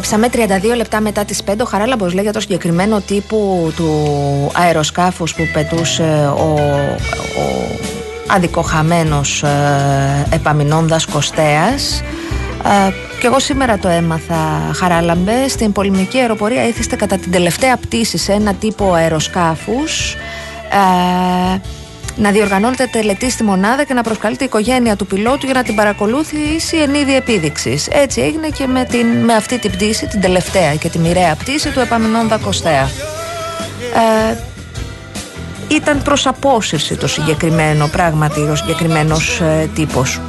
Επιστρέψαμε 32 λεπτά μετά τις 5. Ο Χαράλαμπος λέει για το συγκεκριμένο τύπου του αεροσκάφους που πετούσε ο, ο αδικοχαμένος ε, επαμεινώνδας Κωστέας. Ε, και εγώ σήμερα το έμαθα, Χαράλαμπε, στην πολεμική αεροπορία ήθιστε κατά την τελευταία πτήση σε ένα τύπο αεροσκάφους ε, να διοργανώνεται τελετή στη μονάδα και να προσκαλείται η οικογένεια του πιλότου για να την παρακολούθηση εν είδη επίδειξης. Έτσι έγινε και με, την, με αυτή την πτήση, την τελευταία και τη μοιραία πτήση του επαμεινώντα Κωστέα. Ε, ήταν προς απόσυρση το συγκεκριμένο πράγματι, ο συγκεκριμένος ε, τύπος.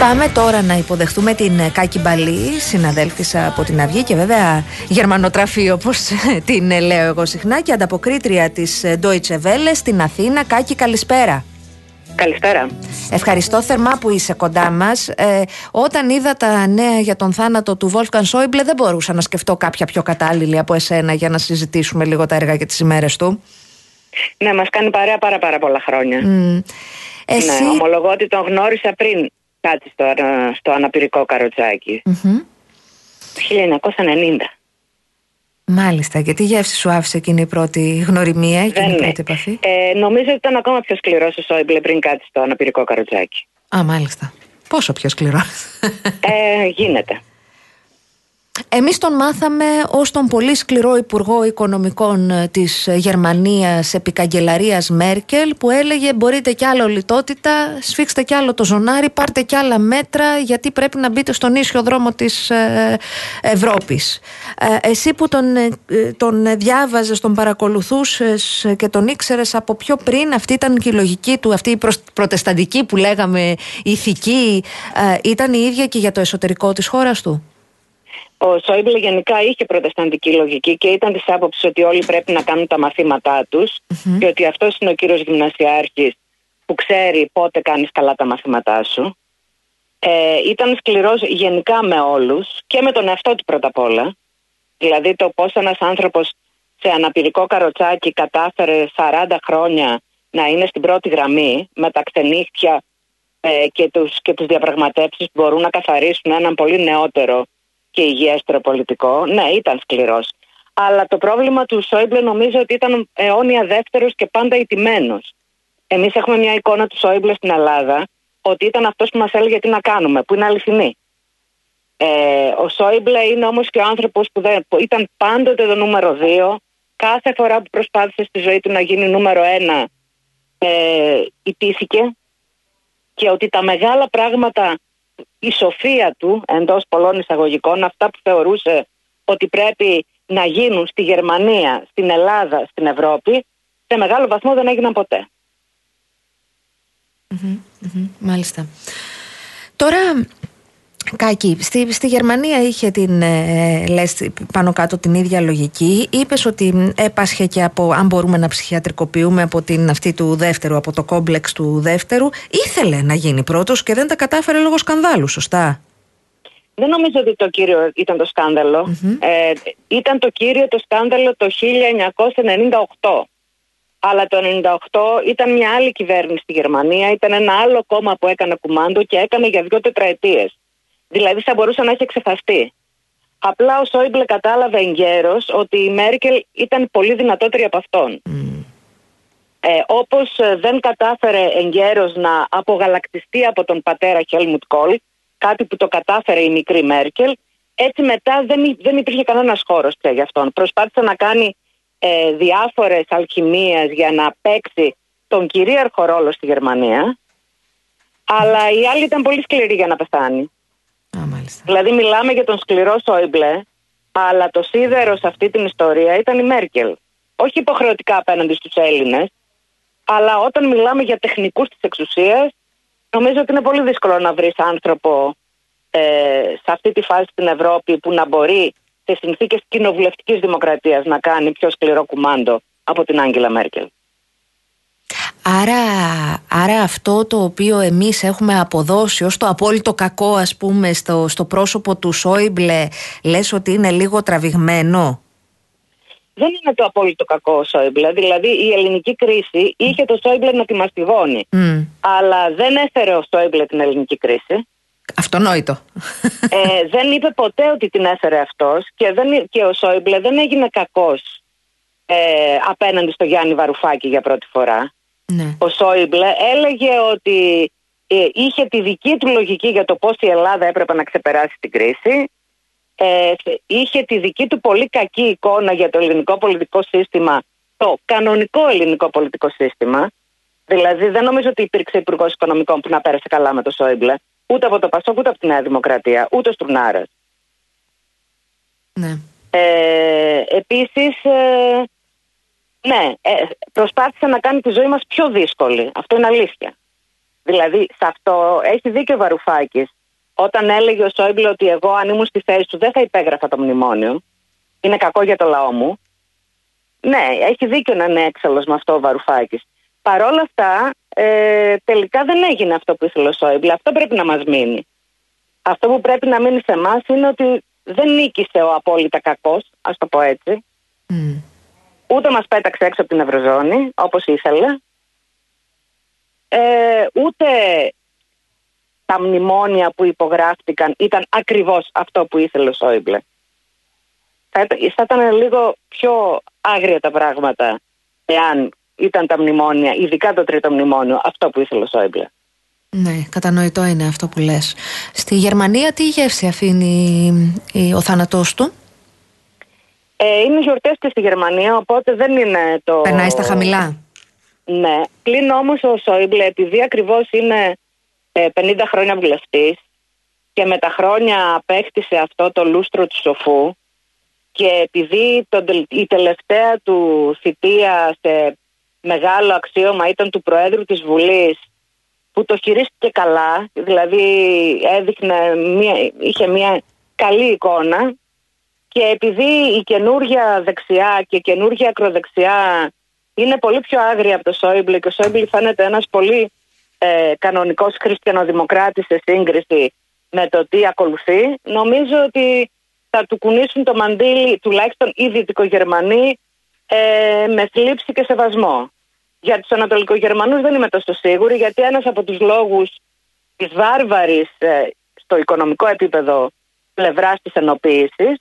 Πάμε τώρα να υποδεχτούμε την ε, Κάκη Μπαλή, συναδέλφισσα από την Αυγή και βέβαια γερμανοτραφή όπως ε, την ε, λέω εγώ συχνά και ανταποκρίτρια της ε, Deutsche Welle στην Αθήνα. Κάκη καλησπέρα. Καλησπέρα. Ευχαριστώ θερμά που είσαι κοντά μας. Ε, όταν είδα τα νέα για τον θάνατο του Wolfgang Schäuble δεν μπορούσα να σκεφτώ κάποια πιο κατάλληλη από εσένα για να συζητήσουμε λίγο τα έργα και τις ημέρες του. Ναι, μας κάνει παρέα πάρα πάρα πολλά χρόνια. Μμ. Εσύ... Ναι, ομολογώ ότι τον γνώρισα πριν κάτσει στο, ανα- στο αναπηρικό καροτσάκι. Μμμ. Το 1990. Μάλιστα, και τι γεύση σου άφησε εκείνη η πρώτη γνωριμία, εκείνη η Δεν πρώτη επαφή; Ε, νομίζω ότι ήταν ακόμα πιο σκληρός ο Σόιμπλε πριν κάτσει στο αναπηρικό καροτσάκι. Α, μάλιστα. Πόσο πιο σκληρό. Ε, γίνεται. Εμείς τον μάθαμε ως τον πολύ σκληρό Υπουργό Οικονομικών ε, της ε, Γερμανίας επί καγκελαρίας Μέρκελ που έλεγε μπορείτε κι άλλο λιτότητα, σφίξτε κι άλλο το ζωνάρι, πάρτε κι άλλα μέτρα γιατί πρέπει να μπείτε στον ίσιο δρόμο της ε, Ευρώπης. Ε, εσύ που τον, ε, ε, τον διάβαζες, τον παρακολουθούσες ε, και τον ήξερες από πιο πριν, αυτή ήταν και η λογική του, αυτή η προσ- προτεσταντική που λέγαμε ηθική, ε, ήταν η ίδια και για το εσωτερικό της χώρας του; Ο Σόιμπλε γενικά είχε προτεσταντική λογική και ήταν της άποψης ότι όλοι πρέπει να κάνουν τα μαθήματά τους και ότι αυτός είναι ο κύριος γυμνασιάρχης που ξέρει πότε κάνεις καλά τα μαθήματά σου. Ε, ήταν σκληρός γενικά με όλους και με τον εαυτό του πρώτα απ' όλα. Δηλαδή το πώς ένας άνθρωπος σε αναπηρικό καροτσάκι κατάφερε 40 χρόνια να είναι στην πρώτη γραμμή με τα ξενύχτια ε, και, τους, και τις διαπραγματεύσεις που μπορούν να καθαρίσουν έναν πολύ νεότερο και υγιέστερο πολιτικό. Ναι, ήταν σκληρός. Αλλά το πρόβλημα του Σόιμπλε νομίζω ότι ήταν αιώνια δεύτερος και πάντα ιτημένος. Εμείς έχουμε μια εικόνα του Σόιμπλε στην Ελλάδα ότι ήταν αυτός που μας έλεγε τι να κάνουμε, που είναι αληθινή. Ε, ο Σόιμπλε είναι όμως και ο άνθρωπος που, δεν, που ήταν πάντοτε το νούμερο δύο. Κάθε φορά που προσπάθησε στη ζωή του να γίνει νούμερο ένα ε, ιτήθηκε και ότι τα μεγάλα πράγματα, η σοφία του εντός πολλών εισαγωγικών, αυτά που θεωρούσε ότι πρέπει να γίνουν στη Γερμανία, στην Ελλάδα, στην Ευρώπη, σε μεγάλο βαθμό δεν έγιναν ποτέ. Μμμ, Μάλιστα. Τώρα, Κάκη, στη, στη Γερμανία είχε την, ε, λες, πάνω κάτω την ίδια λογική. Είπες ότι έπασχε και από, αν μπορούμε να ψυχιατρικοποιούμε από την αυτή του δεύτερου, από το κόμπλεξ του δεύτερου. Ήθελε να γίνει πρώτος και δεν τα κατάφερε λόγω σκανδάλου, σωστά; Δεν νομίζω ότι το κύριο ήταν το σκανδαλο Ε, ήταν το κύριο το σκάνδαλο το 1998. Αλλά το 1998 ήταν μια άλλη κυβέρνηση στη Γερμανία, ήταν ένα άλλο κόμμα που έκανε κουμάντο και έκανε για δύο τετραετίες. Δηλαδή θα μπορούσε να έχει εξεφαστεί. Απλά ο Σόιμπλε κατάλαβε εγκαίρως ότι η Μέρκελ ήταν πολύ δυνατότερη από αυτόν. Ε, όπως ε, δεν κατάφερε εγκαίρως να απογαλακτιστεί από τον πατέρα Χέλμουτ Κόλ, κάτι που το κατάφερε η μικρή Μέρκελ, έτσι μετά δεν, δεν υπήρχε κανένας χώρος πια για αυτόν. Προσπάθησε να κάνει ε, διάφορες αλχημίες για να παίξει τον κυρίαρχο ρόλο στη Γερμανία, αλλά η άλλη ήταν πολύ σκληρή για να πεθάνει. Δηλαδή μιλάμε για τον σκληρό Σόιμπλε, αλλά το σίδερο σε αυτή την ιστορία ήταν η Μέρκελ. Όχι υποχρεωτικά απέναντι στους Έλληνες, αλλά όταν μιλάμε για τεχνικούς της εξουσίας, νομίζω ότι είναι πολύ δύσκολο να βρεις άνθρωπο ε, σε αυτή τη φάση στην Ευρώπη που να μπορεί σε συνθήκες κοινοβουλευτικής δημοκρατίας να κάνει πιο σκληρό κουμάντο από την Άγγελα Μέρκελ. Άρα, άρα αυτό το οποίο εμείς έχουμε αποδώσει ως το απόλυτο κακό ας πούμε στο, στο πρόσωπο του Σόιμπλε λες ότι είναι λίγο τραβηγμένο; Δεν είναι το απόλυτο κακό ο Σόιμπλε. Δηλαδή η ελληνική κρίση είχε το Σόιμπλε να τη μαστιγώνει. Αλλά δεν έφερε ο Σόιμπλε την ελληνική κρίση. Αυτονόητο. Ε, δεν είπε ποτέ ότι την έφερε αυτός και, δεν, και ο Σόιμπλε δεν έγινε κακός ε, απέναντι στο Γιάννη Βαρουφάκη για πρώτη φορά. Ναι. Ο Σόιμπλε έλεγε ότι ε, είχε τη δική του λογική για το πώς η Ελλάδα έπρεπε να ξεπεράσει την κρίση. Ε, είχε τη δική του πολύ κακή εικόνα για το ελληνικό πολιτικό σύστημα, το κανονικό ελληνικό πολιτικό σύστημα. Δηλαδή δεν νομίζω ότι υπήρξε υπουργός οικονομικών που να πέρασε καλά με το Σόιμπλε. Ούτε από το Πασόκ, ούτε από τη Νέα Δημοκρατία, ούτε ο Στουρνάρας. Ναι. Ε, επίσης, ε, ναι, ε, προσπάθησε να κάνει τη ζωή μας πιο δύσκολη. Αυτό είναι αλήθεια. Δηλαδή, σε αυτό έχει δίκιο ο Βαρουφάκης. Όταν έλεγε ο Σόιμπλε ότι εγώ αν ήμουν στη θέση του δεν θα υπέγραφα το μνημόνιο. Είναι κακό για το λαό μου. Ναι, έχει δίκιο να είναι έξαλλος με αυτό ο Βαρουφάκης. Παρ' όλα αυτά, ε, τελικά δεν έγινε αυτό που ήθελε ο Σόιμπλε. Αυτό πρέπει να μας μείνει. Αυτό που πρέπει να μείνει σε εμάς είναι ότι δεν νίκησε ο απόλυτα κακός, ας το πω έτσι. Ούτε μας πέταξε έξω από την Ευρωζώνη, όπως ήθελε. Ε, ούτε τα μνημόνια που υπογράφτηκαν ήταν ακριβώς αυτό που ήθελε ο Σόιμπλε. Θα, θα ήταν λίγο πιο άγρια τα πράγματα εάν ήταν τα μνημόνια, ειδικά το τρίτο μνημόνιο, αυτό που ήθελε ο Σόιμπλε. Ναι, κατανοητό είναι αυτό που λες. Στη Γερμανία τι γεύση αφήνει ο θάνατός του; Ε, είναι γιορτές και στη Γερμανία, οπότε δεν είναι το. Περνάει στα χαμηλά. Ναι. Πλην όμως ο Σόιμπλε, επειδή ακριβώς είναι 50 ε, χρόνια βουλευτής και με τα χρόνια απέκτησε αυτό το λούστρο του σοφού και επειδή το, η τελευταία του θητεία σε μεγάλο αξίωμα ήταν του Προέδρου της Βουλής που το χειρίστηκε καλά, δηλαδή έδειχνε μια, είχε μια καλή εικόνα και επειδή η καινούργια δεξιά και η καινούργια ακροδεξιά είναι πολύ πιο άγρια από το Σόιμπλε και ο Σόιμπλε φαίνεται ένας πολύ ε, κανονικός χριστιανοδημοκράτης σε σύγκριση με το τι ακολουθεί, νομίζω ότι θα του κουνήσουν το μαντίλι τουλάχιστον οι Δυτικογερμανοί ε, με θλίψη και σεβασμό. Για τους Ανατολικογερμανούς δεν είμαι τόσο σίγουρη γιατί ένας από τους λόγους της βάρβαρης ε, στο οικονομικό επίπεδο πλευράς της ενοποίησης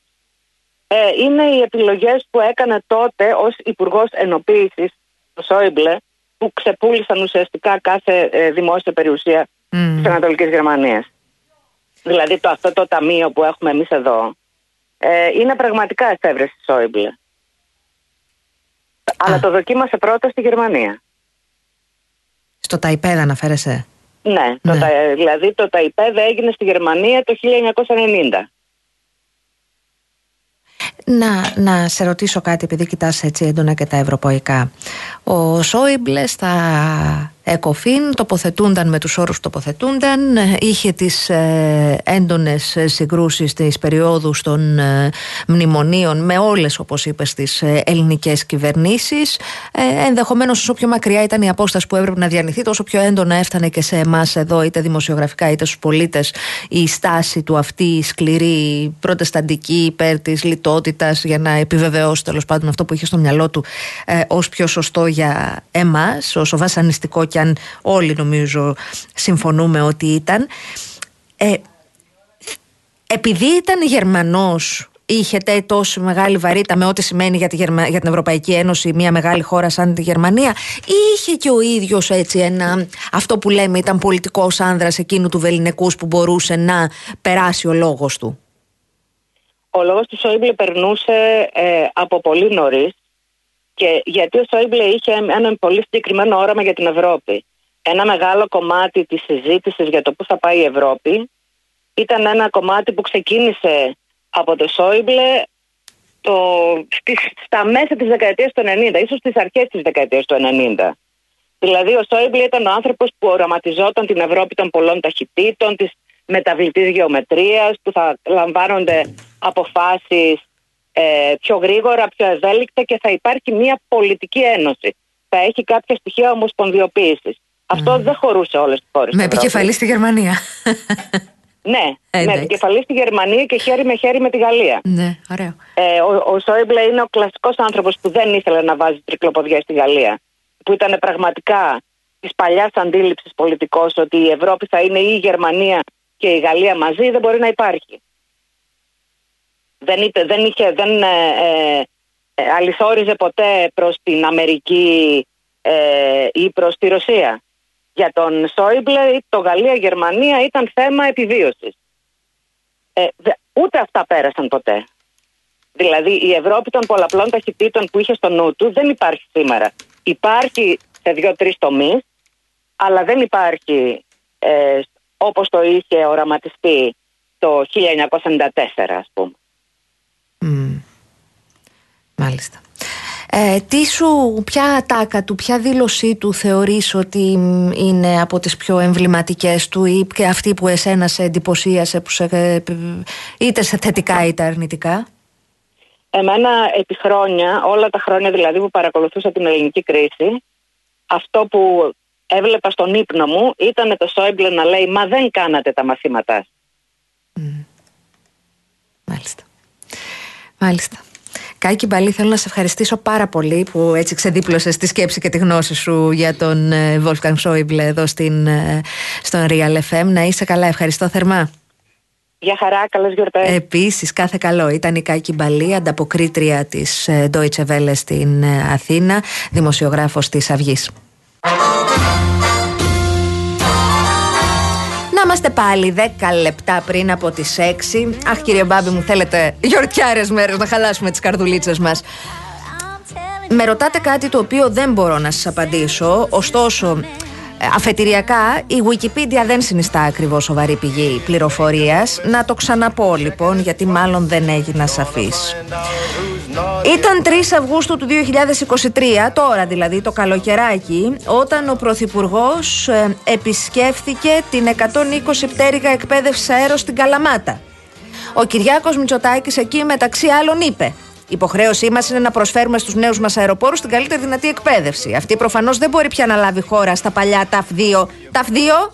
ε, είναι οι επιλογές που έκανε τότε ως Υπουργός Ενοποίησης το Σόιμπλε που ξεπούλησαν ουσιαστικά κάθε ε, δημόσια περιουσία mm. της Ανατολικής Γερμανίας. Δηλαδή το, αυτό το ταμείο που έχουμε εμείς εδώ ε, είναι πραγματικά εφεύρεση Σόιμπλε. Αλλά το δοκίμασε πρώτα στη Γερμανία. Στο Ταϊπέδ αναφέρεσαι; Ναι, Το, ναι. δηλαδή το Ταϊπέδ έγινε στη Γερμανία το 1990. Να, να σε ρωτήσω κάτι επειδή κοιτάς έτσι έντονα και τα ευρωπαϊκά. Ο Σόιμπλε στα ΕΚΟΦΗΝ τοποθετούνταν με τους όρους τοποθετούνταν είχε τις ε, έντονες συγκρούσεις της περιόδους των ε, μνημονίων με όλες όπως είπες τις ε, ελληνικές κυβερνήσεις. Ε, ενδεχομένως όσο πιο μακριά ήταν η απόσταση που έπρεπε να διανυθεί τόσο πιο έντονα έφτανε και σε εμάς εδώ είτε δημοσιογραφικά είτε στους πολίτες η στάση του αυτή η σκληρή προτεσταντική υπέρ της λιτότητας για να επιβεβαιώσει τέλος πάντων αυτό που είχε στο μυαλό του ε, ως πιο σωστό για εμάς όσο βασανιστικό και αν όλοι νομίζω συμφωνούμε ότι ήταν. Ε, επειδή ήταν Γερμανός είχε τόσο μεγάλη βαρύτητα με ό,τι σημαίνει για, τη για την Ευρωπαϊκή Ένωση μια μεγάλη χώρα σαν τη Γερμανία ή είχε και ο ίδιος έτσι ένα αυτό που λέμε ήταν πολιτικός άνδρας εκείνου του Βεληνικούς που μπορούσε να περάσει ο λόγος του; Ο λόγος του Σόιμπλε περνούσε ε, από πολύ νωρίς και γιατί ο Σόιμπλε είχε ένα πολύ συγκεκριμένο όραμα για την Ευρώπη. Ένα μεγάλο κομμάτι της συζήτησης για το πού θα πάει η Ευρώπη ήταν ένα κομμάτι που ξεκίνησε από το Σόιμπλε το, στα μέσα της δεκαετίας του 90, ίσως στις αρχές της δεκαετίας του 90. Δηλαδή ο Σόιμπλε ήταν ο άνθρωπος που οραματιζόταν την Ευρώπη των πολλών ταχυτήτων, της μεταβλητής γεωμετρίας, που θα λαμβάνονται αποφάσεις ε, πιο γρήγορα, πιο ευέλικτα και θα υπάρχει μια πολιτική ένωση. Θα έχει κάποια στοιχεία ομοσπονδιοποίησης. Αυτό δεν χωρούσε όλες τις χώρες. Με επικεφαλής στη Γερμανία. Ναι, ε, με επικεφαλής στη Γερμανία και χέρι με χέρι με τη Γαλλία. Ναι, ωραίο. Ε, ο, ο Σόιμπλε είναι ο κλασικός άνθρωπος που δεν ήθελε να βάζει τρικλοποδιά στη Γαλλία. Που ήταν πραγματικά της παλιάς αντίληψης πολιτικός ότι η Ευρώπη θα είναι ή η Γερμανία και η Γαλλία μαζί, δεν μπορεί να υπάρχει. Δεν, είτε, δεν, είχε, δεν ε, ε, ε αληθόριζε ποτέ προς την Αμερική ε, ή προς τη Ρωσία για τον Σόιμπλε το Γαλλία-Γερμανία ήταν θέμα επιβίωσης. Ε, ούτε αυτά πέρασαν ποτέ. Δηλαδή η Ευρώπη των πολλαπλών ταχυτήτων που είχε στο νου του δεν υπάρχει σήμερα. Υπάρχει σε δύο-τρεις τομείς, αλλά δεν υπάρχει ε, όπως το είχε οραματιστεί το 1994 ας πούμε. Μάλιστα. Ε, τι σου, ποια ατάκα του, ποια δήλωσή του θεωρείς ότι είναι από τις πιο εμβληματικές του ή και αυτή που εσένα σε εντυπωσίασε που σε, είτε σε θετικά είτε αρνητικά; Εμένα επί χρόνια, όλα τα χρόνια δηλαδή που παρακολουθούσα την ελληνική κρίση, αυτό που έβλεπα στον ύπνο μου ήταν το Σόιμπλε να λέει «Μα δεν κάνατε τα μαθήματά». Μάλιστα. Μάλιστα. Κάκη Μπαλή, θέλω να σε ευχαριστήσω πάρα πολύ που έτσι ξεδίπλωσες τη σκέψη και τη γνώση σου για τον ε, Wolfgang Schäuble εδώ στην, ε, στον Real FM. Να είσαι καλά, ευχαριστώ θερμά. Γεια χαρά, καλώς γιορτές. Επίσης, κάθε καλό. Ήταν η Κάκη Μπαλή, ανταποκρίτρια της ε, Deutsche Welle στην Αθήνα, δημοσιογράφος της Αυγής. Είμαστε πάλι 10 λεπτά πριν από τις 6. Αχ, κύριε Μπάμπη, μου θέλετε γιορτιάρες μέρες να χαλάσουμε τις καρδουλίτσες μας. Με ρωτάτε κάτι το οποίο δεν μπορώ να σας απαντήσω, ωστόσο Αφετηριακά, η Wikipedia δεν συνιστά ακριβώς σοβαρή πηγή πληροφορίας. Να το ξαναπώ λοιπόν, γιατί μάλλον δεν έγινα σαφή. Ήταν 3 Αυγούστου του 2023, τώρα δηλαδή το καλοκαιράκι, όταν ο Πρωθυπουργός ε, επισκέφθηκε την 120 πτέρυγα εκπαίδευσης αέρο στην Καλαμάτα. Ο Κυριάκος Μητσοτάκης εκεί μεταξύ άλλων είπε η υποχρέωσή μας είναι να προσφέρουμε στους νέους μας αεροπόρους την καλύτερη δυνατή εκπαίδευση. Αυτή προφανώς δεν μπορεί πια να λάβει χώρα στα παλιά TAF2. TAF2?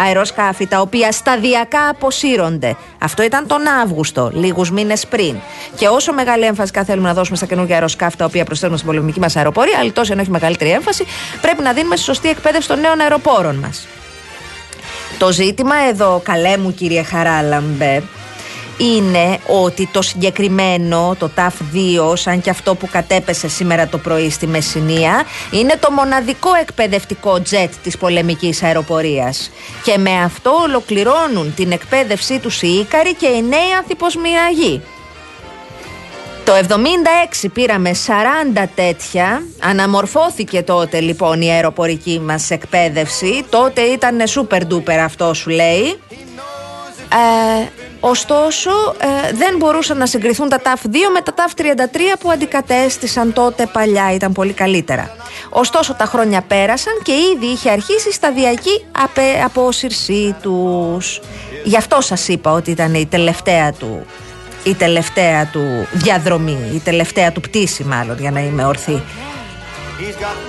Αεροσκάφη τα οποία σταδιακά αποσύρονται. Αυτό ήταν τον Αύγουστο, λίγους μήνες πριν. Και όσο μεγάλη έμφαση θέλουμε να δώσουμε στα καινούργια αεροσκάφη τα οποία προσθέτουμε στην πολεμική μας αεροπορία, αλλά τόσο ενώ έχει μεγαλύτερη έμφαση, πρέπει να δίνουμε στη σωστή εκπαίδευση των νέων αεροπόρων μας. Το ζήτημα εδώ, καλέ μου κύριε Χαράλαμπε, είναι ότι το συγκεκριμένο, το TAF2, σαν και αυτό που κατέπεσε σήμερα το πρωί στη Μεσσηνία, είναι το μοναδικό εκπαιδευτικό τζετ της πολεμικής αεροπορίας. Και με αυτό ολοκληρώνουν την εκπαίδευσή τους οι Ίκαροι και οι νέοι ανθιποσμιαγοί. Το 76 πήραμε 40 τέτοια, αναμορφώθηκε τότε λοιπόν η αεροπορική μας εκπαίδευση, τότε ήταν super duper αυτό σου λέει. Ε, Ωστόσο, ε, δεν μπορούσαν να συγκριθούν τα TAF 2 με τα TAF 33 που αντικατέστησαν τότε παλιά, ήταν πολύ καλύτερα. Ωστόσο, τα χρόνια πέρασαν και ήδη είχε αρχίσει η σταδιακή απε, απόσυρσή τους. Γι' αυτό σας είπα ότι ήταν η τελευταία του η τελευταία του διαδρομή, η τελευταία του πτήση μάλλον για να είμαι ορθή.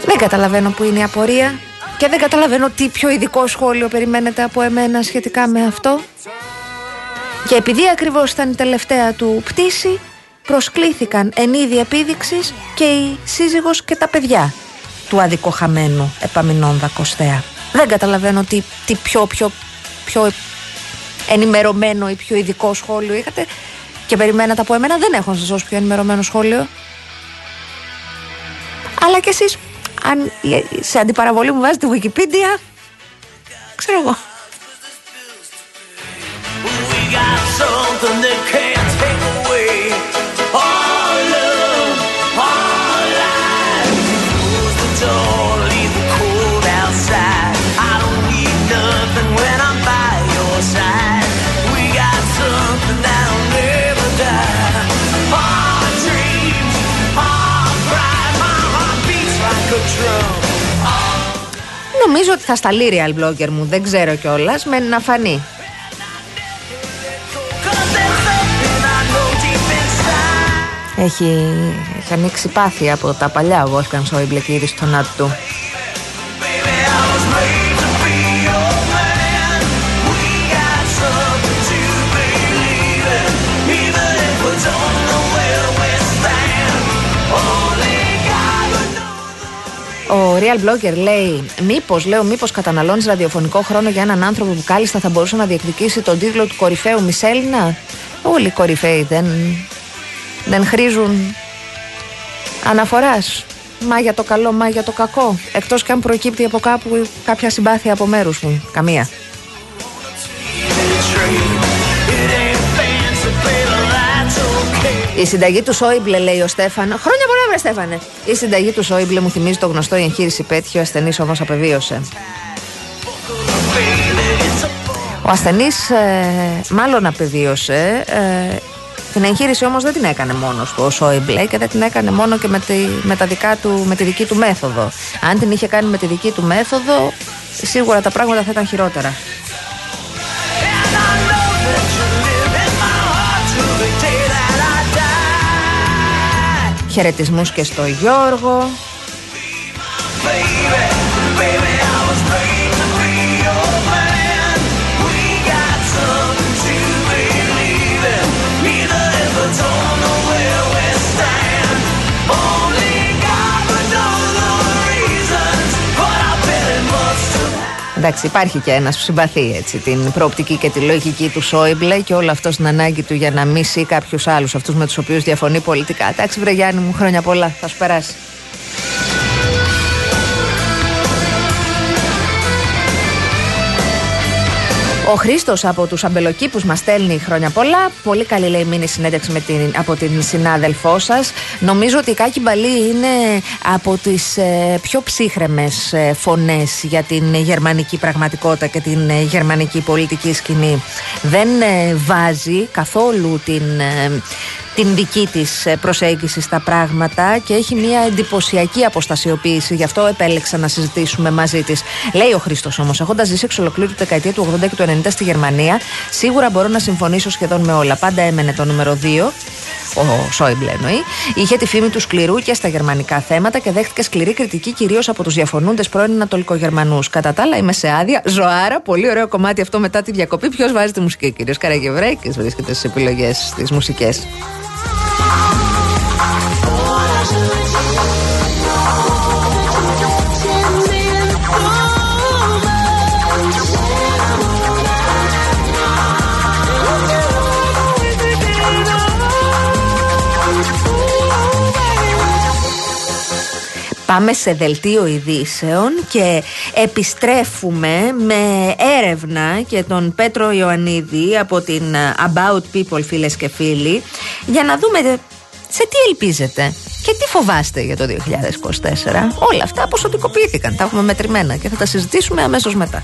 Δεν καταλαβαίνω που είναι η απορία και δεν καταλαβαίνω τι πιο ειδικό σχόλιο περιμένετε από εμένα σχετικά με αυτό. Και επειδή ακριβώς ήταν η τελευταία του πτήση, προσκλήθηκαν εν είδη επίδειξης και η σύζυγος και τα παιδιά του αδικοχαμένου επαμεινώνδα Κωστέα. Δεν καταλαβαίνω τι, τι πιο, πιο, πιο ενημερωμένο ή πιο ειδικό σχόλιο είχατε. και περιμένατε από εμένα, δεν έχω να σας δώσω πιο ενημερωμένο σχόλιο. Αλλά κι εσείς, αν σε αντιπαραβολή μου βάζετε Wikipedia, ξέρω εγώ. Νομίζω ότι θα σταλεί real blogger μου, δεν ξέρω κιόλας, με να φανεί. Έχει, έχει ανοίξει πάθη από τα παλιά ο Wolfgang Σόιμπλε και ήδη στον άτου του. Ο Real Blogger λέει: Μήπως, λέω, μήπως καταναλώνεις ραδιοφωνικό χρόνο για έναν άνθρωπο που κάλλιστα θα μπορούσε να διεκδικήσει τον τίτλο του κορυφαίου Μισέλινα. Όλοι οι κορυφαίοι δεν, δεν χρήζουν αναφοράς. Μα για το καλό, μα για το κακό. Εκτός και αν προκύπτει από κάπου κάποια συμπάθεια από μέρους μου. Καμία. Η συνταγή του Σόιμπλε, λέει ο Στέφαν. Χρόνια πολλά, βρε Στέφανε. Η συνταγή του Σόιμπλε μου θυμίζει το γνωστό η εγχείρηση πέτυχε, ο ασθενής όμως απεβίωσε. Ο ασθενής ε, μάλλον απεβίωσε. Ε, την εγχείρηση όμως δεν την έκανε μόνος του ο Σόιμπλε και δεν την έκανε μόνο και με τη, με, τα δικά του, με τη δική του μέθοδο. Αν την είχε κάνει με τη δική του μέθοδο, σίγουρα τα πράγματα θα ήταν χειρότερα. Χαιρετισμούς και στο Γιώργο. Εντάξει, υπάρχει και ένας που συμπαθεί έτσι, την προοπτική και τη λογική του Σόιμπλε και όλο αυτό στην ανάγκη του για να μίσει κάποιους άλλους, αυτούς με τους οποίους διαφωνεί πολιτικά. Εντάξει, βρε Γιάννη μου, χρόνια πολλά, θα σου περάσει. Ο Χρήστος από τους Αμπελοκήπους μας στέλνει χρόνια πολλά. Πολύ καλή λέει μήνυ συνέντευξη με την, από την συνάδελφό σας. Νομίζω ότι η Κάκη Μπαλή είναι από τις ε, πιο ψύχρεμες ε, φωνές για την γερμανική πραγματικότητα και την ε, γερμανική πολιτική σκηνή. Δεν ε, βάζει καθόλου την την δική της ε, προσέγγιση στα πράγματα και έχει μια εντυπωσιακή αποστασιοποίηση. Γι' αυτό επέλεξα να συζητήσουμε μαζί της. Λέει ο Χρήστος όμως, έχοντας ζήσει εξ ολοκλήρου τη δεκαετία του 80 και του 90 στη Γερμανία, σίγουρα μπορώ να συμφωνήσω σχεδόν με όλα. Πάντα έμενε το νούμερο 2 ο Σόιμπλε εννοεί, είχε τη φήμη του σκληρού και στα γερμανικά θέματα και δέχτηκε σκληρή κριτική κυρίως από τους διαφωνούντες πρώην Ανατολικογερμανούς. Κατά τα άλλα, είμαι σε άδεια. Ζωάρα, πολύ ωραίο κομμάτι αυτό μετά τη διακοπή. Ποιος βάζει τη μουσική, κύριος Καραγευρέκη, βρίσκεται στις επιλογές τη μουσικές. Oh. Πάμε σε δελτίο ειδήσεων και επιστρέφουμε με έρευνα και τον Πέτρο Ιωαννίδη από την About People φίλες και φίλοι για να δούμε σε τι ελπίζετε και τι φοβάστε για το 2024. Όλα αυτά ποσοτικοποιήθηκαν, τα έχουμε μετρημένα και θα τα συζητήσουμε αμέσως μετά.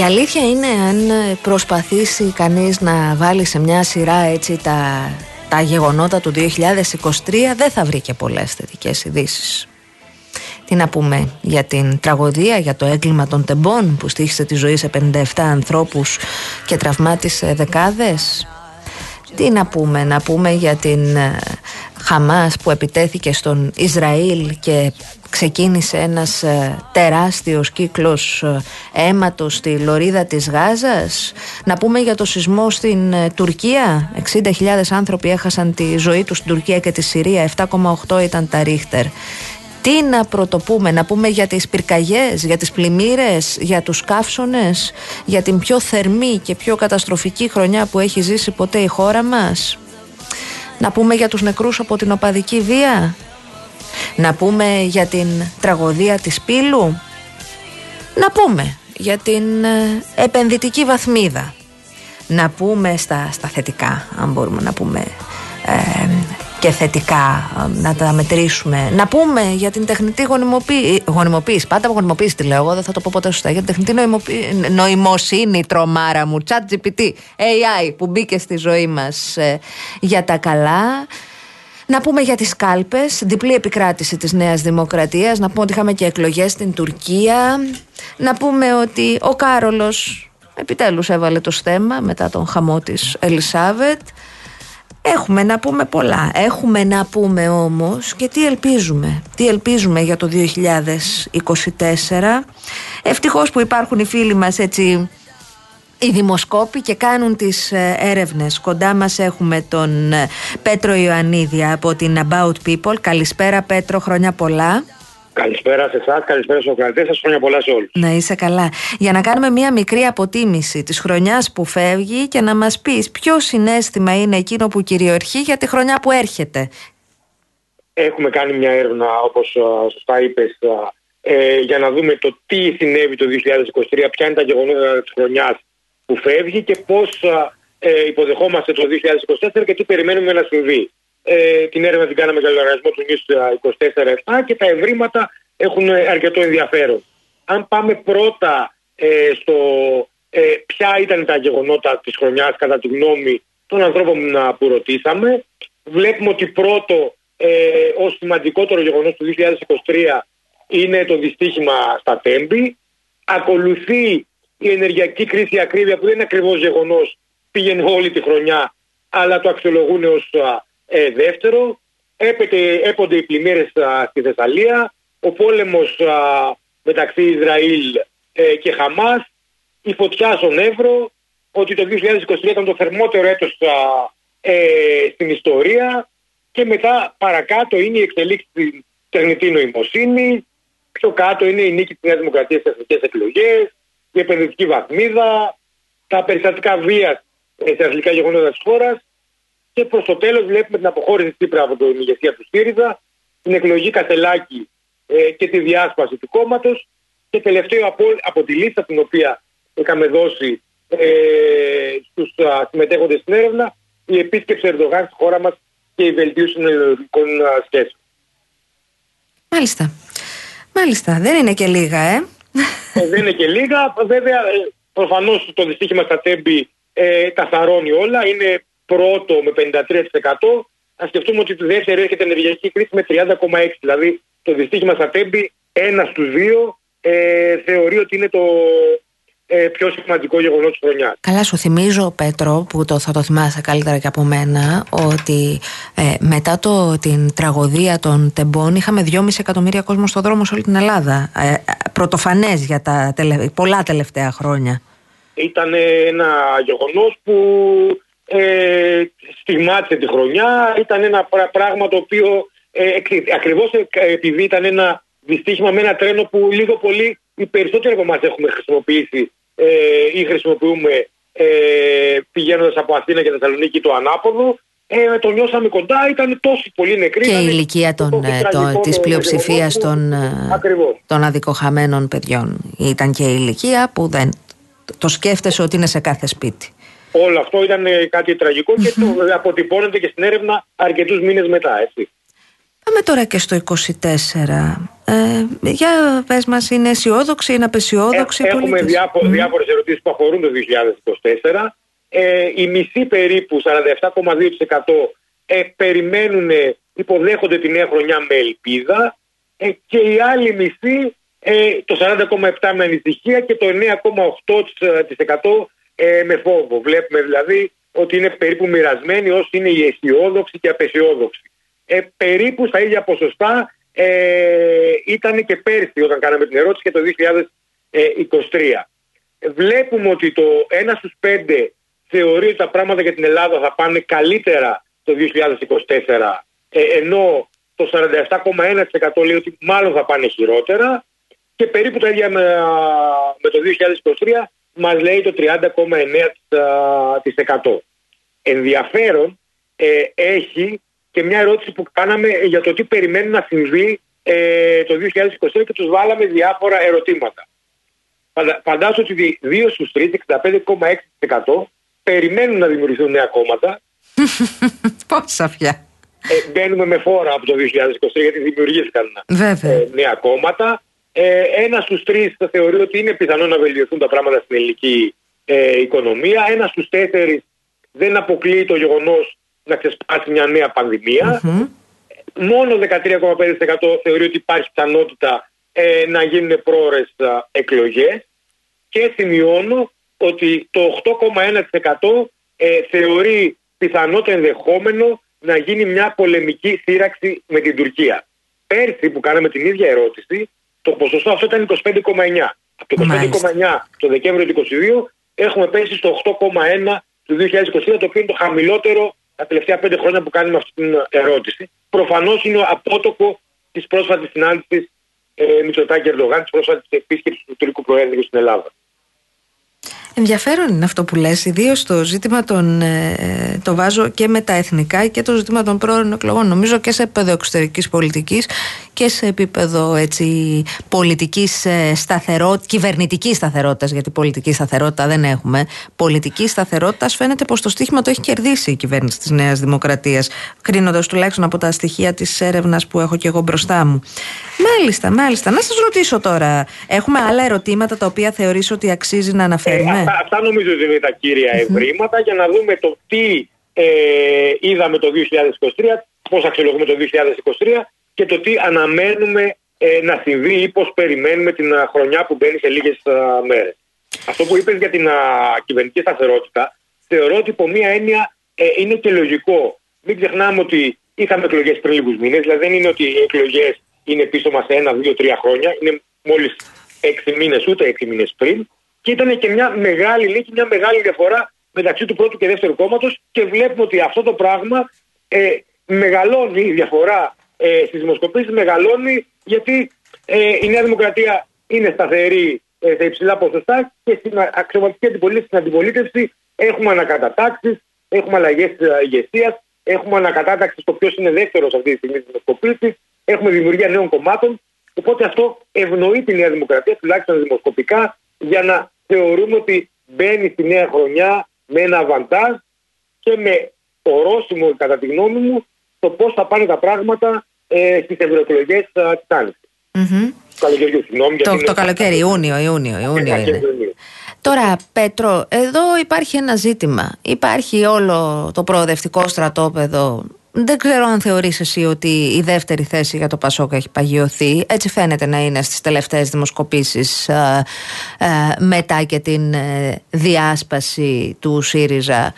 Η αλήθεια είναι αν προσπαθήσει κανείς να βάλει σε μια σειρά έτσι τα, τα γεγονότα του 2023 δεν θα βρει και πολλές θετικές ειδήσεις. Τι να πούμε για την τραγωδία, για το έγκλημα των τεμπών που στήχησε τη ζωή σε 57 ανθρώπους και τραυμάτισε δεκάδες; Τι να πούμε, να πούμε για την ε, Χαμάς που επιτέθηκε στον Ισραήλ και ξεκίνησε ένας ε, τεράστιος κύκλος ε, αίματος στη λωρίδα της Γάζας. Να πούμε για το σεισμό στην ε, Τουρκία. 60.000 άνθρωποι έχασαν τη ζωή τους στην Τουρκία και τη Συρία. 7,8 ήταν τα ρίχτερ. Τι να πρωτοπούμε, να πούμε για τις πυρκαγιές, για τις πλημμύρες, για τους καύσονες, για την πιο θερμή και πιο καταστροφική χρονιά που έχει ζήσει ποτέ η χώρα μας. Να πούμε για τους νεκρούς από την οπαδική βία. Να πούμε για την τραγωδία της Πύλου. Να πούμε για την ε, επενδυτική βαθμίδα. Να πούμε στα, στα θετικά, αν μπορούμε να πούμε ε, και θετικά ε, να τα μετρήσουμε. Να πούμε για την τεχνητή γονιμοποίηση. Γονιμοποίηση, πάντα γονιμοποίηση τη λέω εγώ, δεν θα το πω ποτέ σωστά. Για την τεχνητή νοημοποίηση, νοημοσύνη, τρομάρα μου, chat GPT, AI που μπήκε στη ζωή μας ε, για τα καλά. Να πούμε για τις κάλπες, διπλή επικράτηση της Νέας Δημοκρατίας, να πούμε ότι είχαμε και εκλογές στην Τουρκία, να πούμε ότι ο Κάρολος επιτέλους έβαλε το στέμα μετά τον χαμό της Ελισάβετ. Έχουμε να πούμε πολλά. Έχουμε να πούμε όμως και τι ελπίζουμε. Τι ελπίζουμε για το 2024. Ευτυχώς που υπάρχουν οι φίλοι μας έτσι οι δημοσκόποι και κάνουν τις ε, έρευνες. Κοντά μας έχουμε τον ε, Πέτρο Ιωαννίδη από την About People. Καλησπέρα Πέτρο, χρόνια πολλά. Καλησπέρα σε εσάς, καλησπέρα στους ακροατές σας. Χρόνια πολλά σε όλους. Να είσαι καλά. Για να κάνουμε μία μικρή αποτίμηση της χρονιάς που φεύγει και να μας πεις ποιο συνέστημα είναι εκείνο που κυριαρχεί για τη χρονιά που έρχεται. Έχουμε κάνει μια έρευνα, όπως σωστά είπες, ε, για να δούμε το τι συνέβη το 2023, ποια είναι τα γεγονότα της χρονιάς που φεύγει και πώς ε, υποδεχόμαστε το 2024 και τι περιμένουμε να συμβεί. Ε, την έρευνα την κάναμε για λογαριασμό του News 24-7 και τα ευρήματα έχουν αρκετό ενδιαφέρον. Αν πάμε πρώτα ε, στο ε, ποια ήταν τα γεγονότα της χρονιάς κατά τη γνώμη των ανθρώπων που ρωτήσαμε, βλέπουμε ότι πρώτο ε, ως σημαντικότερο γεγονός του 2023 είναι το δυστύχημα στα Τέμπη. Ακολουθεί η ενεργειακή κρίση ακρίβεια που δεν είναι ακριβώς γεγονός, πήγαινε όλη τη χρονιά, αλλά το αξιολογούν ως ε, δεύτερο, έπεται, έπονται οι πλημμύρες στη Θεσσαλία, ο πόλεμος μεταξύ Ισραήλ ε, και Χαμάς, η φωτιά στον Εύρο, ότι το 2023 ήταν το θερμότερο έτος ε, στην ιστορία. Και μετά παρακάτω είναι η εξελίξη στην τεχνητή νοημοσύνη, πιο κάτω είναι η νίκη της Νέας Δημοκρατίας στις εθνικές εκλογές, η επενδυτική βαθμίδα, τα περιστατικά βίας ε, σε αθλητικά γεγονότα της χώρας και προς το τέλος βλέπουμε την αποχώρηση της Κύπρα από την ηγεσία του ΣΥΡΙΖΑ, την εκλογή Κασελάκη ε, και τη διάσπαση του κόμματος. Και τελευταίο από, από τη λίστα την οποία είχαμε δώσει ε, στους συμμετέχοντες στην έρευνα, η επίσκεψη Ερντογάν στη χώρα μας και η βελτίωση των ελληνικών σχέσεων. Μάλιστα. Μάλιστα. Δεν είναι και λίγα, ε. Ε δεν είναι και λίγα. Βέβαια, ε, προφανώς το δυστύχημα στα Τέμπη ε, τα θαρώνει όλα. Είναι πρώτο με 53%. Α σκεφτούμε ότι τη δεύτερη έρχεται ενεργειακή κρίση με 30,6%. Δηλαδή το δυστύχημα στα τέμπη, ένας στους δύο ε, θεωρεί ότι είναι το, ε, πιο σημαντικό γεγονός της χρονιάς. Καλά, σου θυμίζω, Πέτρο, που το, θα το θυμάσαι καλύτερα και από μένα, ότι ε, μετά το, την τραγωδία των τεμπών είχαμε 2,5 εκατομμύρια κόσμο στον δρόμο σε όλη την Ελλάδα. Ε, Πρωτοφανές για τα πολλά τελευταία χρόνια. Ήταν ένα γεγονός που ε, στιγμάτισε τη χρονιά. Ήταν ένα πράγμα το οποίο ε, ακριβώς επειδή ήταν ένα δυστύχημα με ένα τρένο που λίγο πολύ οι περισσότεροι από εμάς έχουμε χρησιμοποιήσει ε, ή χρησιμοποιούμε ε, πηγαίνοντας από Αθήνα και Θεσσαλονίκη το ανάποδο. Ε, το νιώσαμε κοντά, ήταν τόσο πολύ νεκροί. Και η ηλικία των, ε, το, της πλειοψηφίας των, ε, των αδικοχαμένων παιδιών. Ήταν και η ηλικία που δεν το σκέφτεσαι ότι είναι σε κάθε σπίτι. Όλο αυτό ήταν κάτι τραγικό και το αποτυπώνεται και στην έρευνα αρκετούς μήνες μετά, έτσι. Πάμε τώρα και στο 24. Ε, για πες μας, είναι αισιόδοξη, είναι απεσιόδοξη. Ε, έχουμε διάφο- mm. διάφορες ερωτήσεις που αφορούν το 2024. Ε, οι μισοί περίπου, 47,2% ε, περιμένουν, υποδέχονται τη νέα χρονιά με ελπίδα ε, και οι άλλοι μισοί ε, το 40,7% με ανησυχία και το 9,8% ε, με φόβο. Βλέπουμε δηλαδή ότι είναι περίπου μοιρασμένοι όσοι είναι οι αισιόδοξοι και απεσιόδοξοι ε, περίπου στα ίδια ποσοστά ε, ήταν και πέρσι όταν κάναμε την ερώτηση και το 2023. Βλέπουμε ότι το 1 στους 5 θεωρεί ότι τα πράγματα για την Ελλάδα θα πάνε καλύτερα το 2024 ε, ενώ το 47,1% λέει ότι μάλλον θα πάνε χειρότερα και περίπου τα ίδια με, με το 2023 μας λέει το 30,9%. Ενδιαφέρον ε, έχει και μια ερώτηση που κάναμε για το τι περιμένουν να συμβεί ε, το 2023 και τους βάλαμε διάφορα ερωτήματα. Φαντάζομαι ότι 2 στους 3, 65,6% περιμένουν να δημιουργηθούν νέα κόμματα. Πόσα πια. Ε, μπαίνουμε με φόρα από το 2023 γιατί δημιουργήθηκαν ε, νέα κόμματα. Ε, ένα στους τρεις θα θεωρεί ότι είναι πιθανό να βελτιωθούν τα πράγματα στην ελληνική ε, οικονομία. Ένα στους τέσσερις δεν αποκλείει το γεγονός να ξεσπάσει μια νέα Μόνο 13,5% θεωρεί ότι υπάρχει πιθανότητα ε, να γίνουν πρόορες εκλογές και σημειώνω ότι το 8,1% ε, θεωρεί πιθανό το ενδεχόμενο να γίνει μια πολεμική σύραξη με την Τουρκία. Πέρσι που κάναμε την ίδια ερώτηση, το ποσοστό αυτό ήταν 25,9. Από το 25,9 το Δεκέμβριο του 2022 έχουμε πέσει στο 8,1 του 2023, το οποίο είναι το χαμηλότερο τα τελευταία πέντε χρόνια που κάνουμε αυτή την ερώτηση. Προφανώς είναι απότοκο της πρόσφατης συνάντησης ε, Μητσοτάκη Ερντογάν, της πρόσφατης επίσκεψης του Τουρκικού Προέδρου στην Ελλάδα. Ενδιαφέρον είναι αυτό που λες, ιδίως το ζήτημα των, ε, το βάζω και με τα εθνικά και το ζήτημα των πρόορων εκλογών. Νομίζω και σε επίπεδο εξωτερικής πολιτικής και σε επίπεδο έτσι, πολιτικής ε, σταθερότητας, κυβερνητικής σταθερότητας, γιατί πολιτική σταθερότητα δεν έχουμε. Πολιτική σταθερότητας φαίνεται πως το στίχημα το έχει κερδίσει η κυβέρνηση της Νέας Δημοκρατίας, κρίνοντας τουλάχιστον από τα στοιχεία της έρευνας που έχω και εγώ μπροστά μου. Μάλιστα, μάλιστα. Να σας ρωτήσω τώρα, έχουμε άλλα ερωτήματα τα οποία θεωρείς ότι αξίζει να αναφέρουμε; Ε, αυτά, νομίζω ότι είναι τα κύρια ευρήματα για να δούμε το τι ε, είδαμε το 2023, πώς αξιολογούμε το 2023 και το τι αναμένουμε ε, να συμβεί ή πώς περιμένουμε την χρονιά που μπαίνει σε λίγες α, μέρες. Αυτό που είπες για την α, κυβερνητική σταθερότητα θεωρώ ότι από μία έννοια ε, είναι και λογικό. Μην ξεχνάμε ότι είχαμε εκλογές πριν λίγους μήνες, δηλαδή δεν είναι ότι οι εκλογές είναι πίσω μας ένα, δύο, τρία χρόνια. Είναι μόλις έξι μήνες, ούτε έξι μήνες πριν. Και ήταν και μια μεγάλη λύκη, μια μεγάλη διαφορά μεταξύ του πρώτου και δεύτερου κόμματος. Και βλέπουμε ότι αυτό το πράγμα ε, μεγαλώνει η διαφορά ε, στις δημοσκοπήσεις, μεγαλώνει γιατί ε, η Νέα Δημοκρατία είναι σταθερή ε, σε υψηλά ποσοστά και στην αξιωματική αντιπολίτευση, στην αντιπολίτευση έχουμε ανακατατάξεις, έχουμε αλλαγές ηγεσίας, έχουμε ανακατάταξη στο ποιος είναι δεύτερος αυτή τη στιγμή τη δημοσκοπήση, έχουμε δημιουργία νέων κομμάτων. Οπότε αυτό ευνοεί τη Νέα Δημοκρατία, τουλάχιστον δημοσκοπικά, για να θεωρούμε ότι μπαίνει στη νέα χρονιά με ένα βαντάζ και με ορόσημο, κατά τη γνώμη μου, το πώς θα πάνε τα πράγματα ε, στις ευρωεκλογές της Άνοιξη. Mm-hmm. Το, το καλοκαίρι, Ιούνιο, Ιούνιο, Ιούνιο είναι. Τώρα, Πέτρο, εδώ υπάρχει ένα ζήτημα. Υπάρχει όλο το προοδευτικό στρατόπεδο δεν ξέρω αν θεωρείς εσύ ότι η δεύτερη θέση για το Πασόκ έχει παγιωθεί. Έτσι φαίνεται να είναι στις τελευταίες δημοσκοπήσεις ε, ε, μετά και την ε, διάσπαση του ΣΥΡΙΖΑ.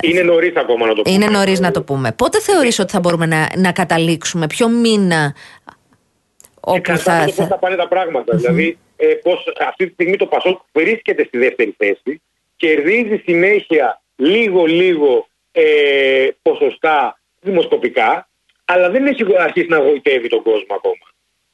Είναι νωρίς ακόμα να το πούμε. Είναι νωρίς να το πούμε. Πότε θεωρείς ότι θα μπορούμε να, να καταλήξουμε, ποιο μήνα όπου θα... Πώς θα πάνε τα πραγματα Δηλαδή, ε, πώς αυτή τη στιγμή το Πασόκ βρίσκεται στη δεύτερη θέση, κερδίζει συνέχεια λίγο-λίγο ε, ποσοστά δημοσκοπικά, αλλά δεν έχει αρχίσει να γοητεύει τον κόσμο ακόμα.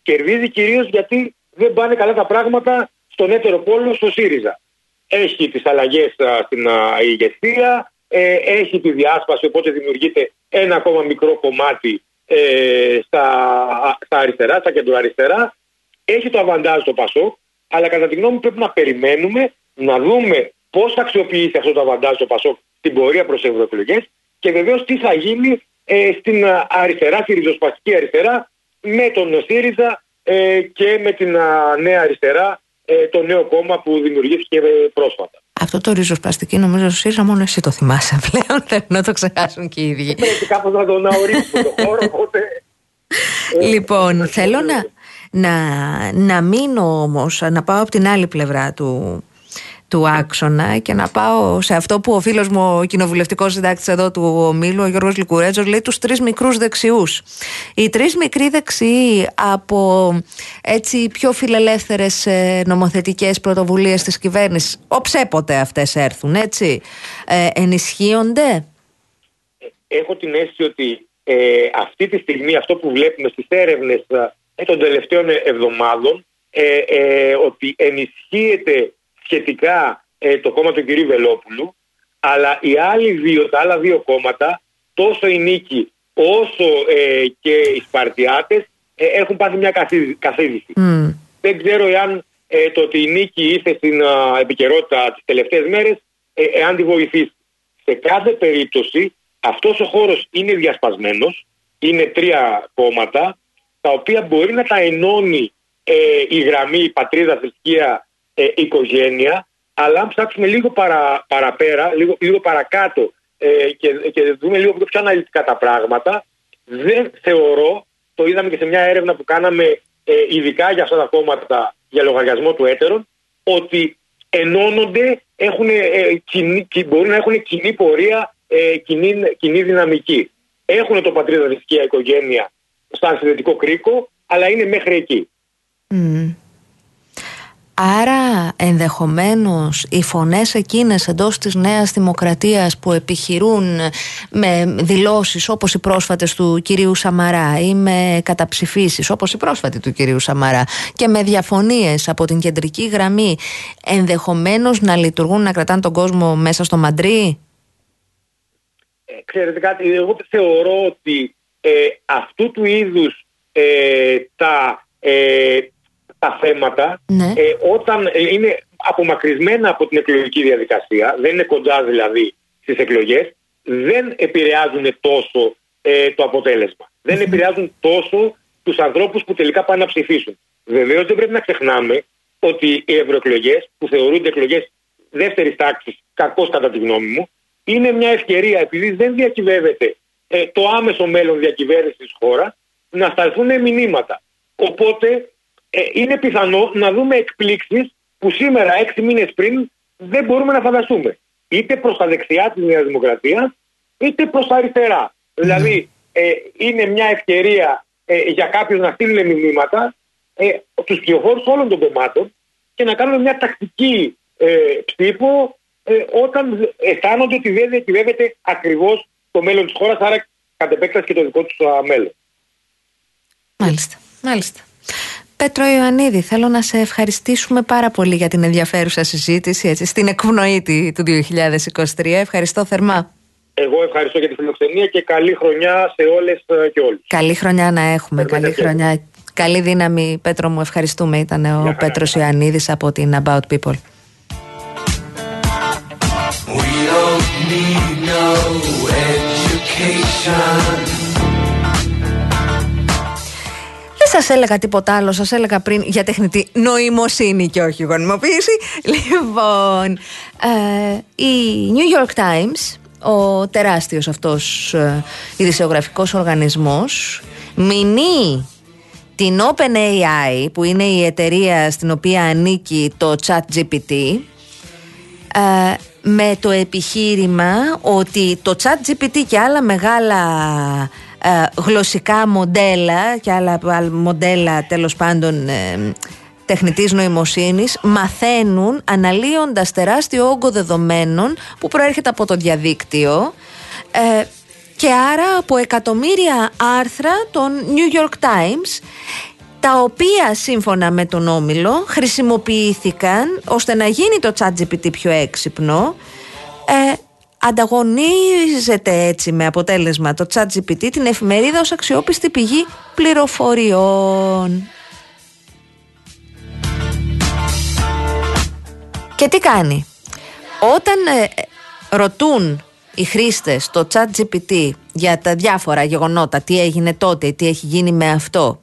Κερδίζει κυρίως γιατί δεν πάνε καλά τα πράγματα στον έτερο πόλο, στο ΣΥΡΙΖΑ. Έχει τις αλλαγές στην ηγεσία, ε, έχει τη διάσπαση, οπότε δημιουργείται ένα ακόμα μικρό κομμάτι ε, στα, στα αριστερά, στα κεντροαριστερά. Έχει το αβαντάζ το Πασόκ, αλλά κατά τη γνώμη μου πρέπει να περιμένουμε να δούμε πώς θα αξιοποιήσει αυτό το αβαντάζ το Πασόκ στην πορεία προς ευρωεκλογές και βεβαίως τι θα γίνει ε, στην αριστερά, στη ριζοσπαστική αριστερά, με τον ΣΥΡΙΖΑ ε, και με την νέα αριστερά, ε, το νέο κόμμα που δημιουργήθηκε πρόσφατα. Αυτό το ριζοσπαστική νομίζω ότι ΣΥΡΙΖΑ μόνο εσύ το θυμάσαι πλέον. Θέλω να το ξεχάσουν και οι ίδιοι. Πρέπει κάπως να το ορίσουμε το χώρο, οπότε. Λοιπόν, θέλω να, να, να μείνω όμως, να πάω από την άλλη πλευρά του, του άξονα και να πάω σε αυτό που ο φίλος μου ο κοινοβουλευτικός συντάκτης εδώ του ομίλου ο Γιώργος Λικουρέτζος λέει τους τρεις μικρούς δεξιούς. Οι τρεις μικροί δεξιοί από έτσι πιο φιλελεύθερες ε, νομοθετικές πρωτοβουλίες της κυβέρνησης οψέποτε αυτές έρθουν έτσι ε, ενισχύονται; Έχω την αίσθηση ότι ε, αυτή τη στιγμή αυτό που βλέπουμε στις έρευνες ε, των τελευταίων εβδομάδων ε, ότι ενισχύεται σχετικά ε, το κόμμα του κυρίου Βελόπουλου, αλλά οι άλλοι δύο, τα άλλα δύο κόμματα, τόσο η Νίκη όσο ε, και οι Σπαρτιάτες ε, έχουν πάθει μια καθίδηση. Δεν ξέρω εάν το ότι η Νίκη ήρθε στην επικαιρότητα τις τελευταίες μέρες, εάν τη βοηθήσει. Σε κάθε περίπτωση αυτός ο χώρος είναι διασπασμένος, είναι τρία κόμματα, τα οποία μπορεί να τα ενώνει η γραμμή, η πατρίδα, θρησκεία ε, οικογένεια, αλλά αν ψάξουμε λίγο παρα, παραπέρα, λίγο, λίγο παρακάτω ε, και, και δούμε λίγο πιο αναλυτικά τα πράγματα, δεν θεωρώ, το είδαμε και σε μια έρευνα που κάναμε ε, ειδικά για αυτά τα κόμματα για λογαριασμό του έτερων, ότι ενώνονται, έχουν, ε, μπορούν να έχουν κοινή πορεία, ε, κοινή, κοινή δυναμική. Έχουν το πατρίδα θρησκεία οικογένεια σαν συνδετικό κρίκο, αλλά είναι μέχρι εκεί. Άρα ενδεχομένως οι φωνές εκείνες εντός της Νέας Δημοκρατίας που επιχειρούν με δηλώσεις όπως οι πρόσφατες του κυρίου Σαμαρά ή με καταψηφίσεις όπως η πρόσφατη του κυρίου Σαμαρά και με διαφωνίες από την κεντρική γραμμή ενδεχομένως να λειτουργούν να κρατάνε τον κόσμο μέσα στο μαντρί; Ε, ξέρετε κάτι, εγώ θεωρώ ότι ε, αυτού του είδους ε, τα ε, τα θέματα ναι. ε, όταν ε, είναι απομακρυσμένα από την εκλογική διαδικασία, δεν είναι κοντά δηλαδή στις εκλογές, δεν επηρεάζουν τόσο ε, το αποτέλεσμα. Δεν επηρεάζουν τόσο τους ανθρώπους που τελικά πάνε να ψηφίσουν. Βεβαίως δεν πρέπει να ξεχνάμε ότι οι ευρωεκλογές που θεωρούνται εκλογές δεύτερης τάξης, κακώς κατά τη γνώμη μου, είναι μια ευκαιρία επειδή δεν διακυβεύεται ε, το άμεσο μέλλον διακυβέρνησης της χώρας να σταλθούν μηνύματα. Οπότε ε, είναι πιθανό να δούμε εκπλήξεις που σήμερα, έξι μήνες πριν, δεν μπορούμε να φανταστούμε. Είτε προς τα δεξιά της Νέας Δημοκρατίας, είτε προς τα αριστερά. Δηλαδή, ε, είναι μια ευκαιρία ε, για κάποιους να στείλουν μηνύματα ε, τους πληροφόρους όλων των κομμάτων και να κάνουν μια τακτική ε, ψήφο ε, όταν αισθάνονται ότι δεν διακυβεύεται ακριβώς το μέλλον της χώρας, άρα κατ' επέκταση και το δικό τους μέλλον. Μάλιστα, μάλιστα. Πέτρο Ιωαννίδη, θέλω να σε ευχαριστήσουμε πάρα πολύ για την ενδιαφέρουσα συζήτηση έτσι, στην εκπνοή του 2023. Ευχαριστώ θερμά. Εγώ ευχαριστώ για τη φιλοξενία και καλή χρονιά σε όλες ε, και όλους. Καλή χρονιά να έχουμε, καλή χρονιά. Καλή δύναμη, Πέτρο μου, ευχαριστούμε. Ήταν ο Πέτρος Ιωαννίδης από την About People. We don't need no education. Σας έλεγα τίποτα άλλο, σας έλεγα πριν για τεχνητή νοημοσύνη και όχι γονιμοποίηση. Λοιπόν, ε, η New York Times ο τεράστιος αυτός ε, ειδησιογραφικός οργανισμός μηνύει την OpenAI που είναι η εταιρεία στην οποία ανήκει το ChatGPT ε, με το επιχείρημα ότι το ChatGPT και άλλα μεγάλα ε, γλωσσικά μοντέλα και άλλα μοντέλα τέλος πάντων ε, τεχνητής νοημοσύνης μαθαίνουν αναλύοντας τεράστιο όγκο δεδομένων που προέρχεται από το διαδίκτυο ε, και άρα από εκατομμύρια άρθρα των New York Times τα οποία σύμφωνα με τον Όμιλο χρησιμοποιήθηκαν ώστε να γίνει το ChatGPT πιο έξυπνο ε, ανταγωνίζεται έτσι με αποτέλεσμα το ChatGPT την εφημερίδα ως αξιόπιστη πηγή πληροφοριών. Και τι κάνει; Όταν ε, ρωτούν οι χρήστες το ChatGPT για τα διάφορα γεγονότα, τι έγινε τότε, τι έχει γίνει με αυτό,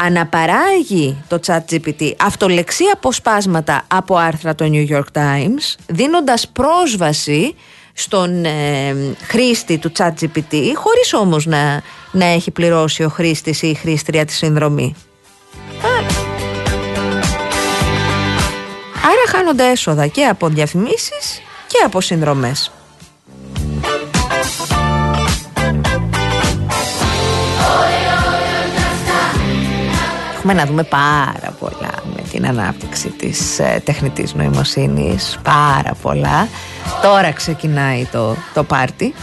αναπαράγει το ChatGPT αυτολεξία αποσπάσματα από άρθρα του New York Times, δίνοντας πρόσβαση στον ε, χρήστη του ChatGPT, χωρίς όμως να, να έχει πληρώσει ο χρήστης ή η χρήστρια τη συνδρομή. Άρα χάνονται έσοδα και από διαφημίσεις και από συνδρομές. Έχουμε να δούμε πάρα πολλά με την ανάπτυξη της ε, τεχνητής νοημοσύνης. Πάρα πολλά. Τώρα ξεκινάει το, το πάρτι.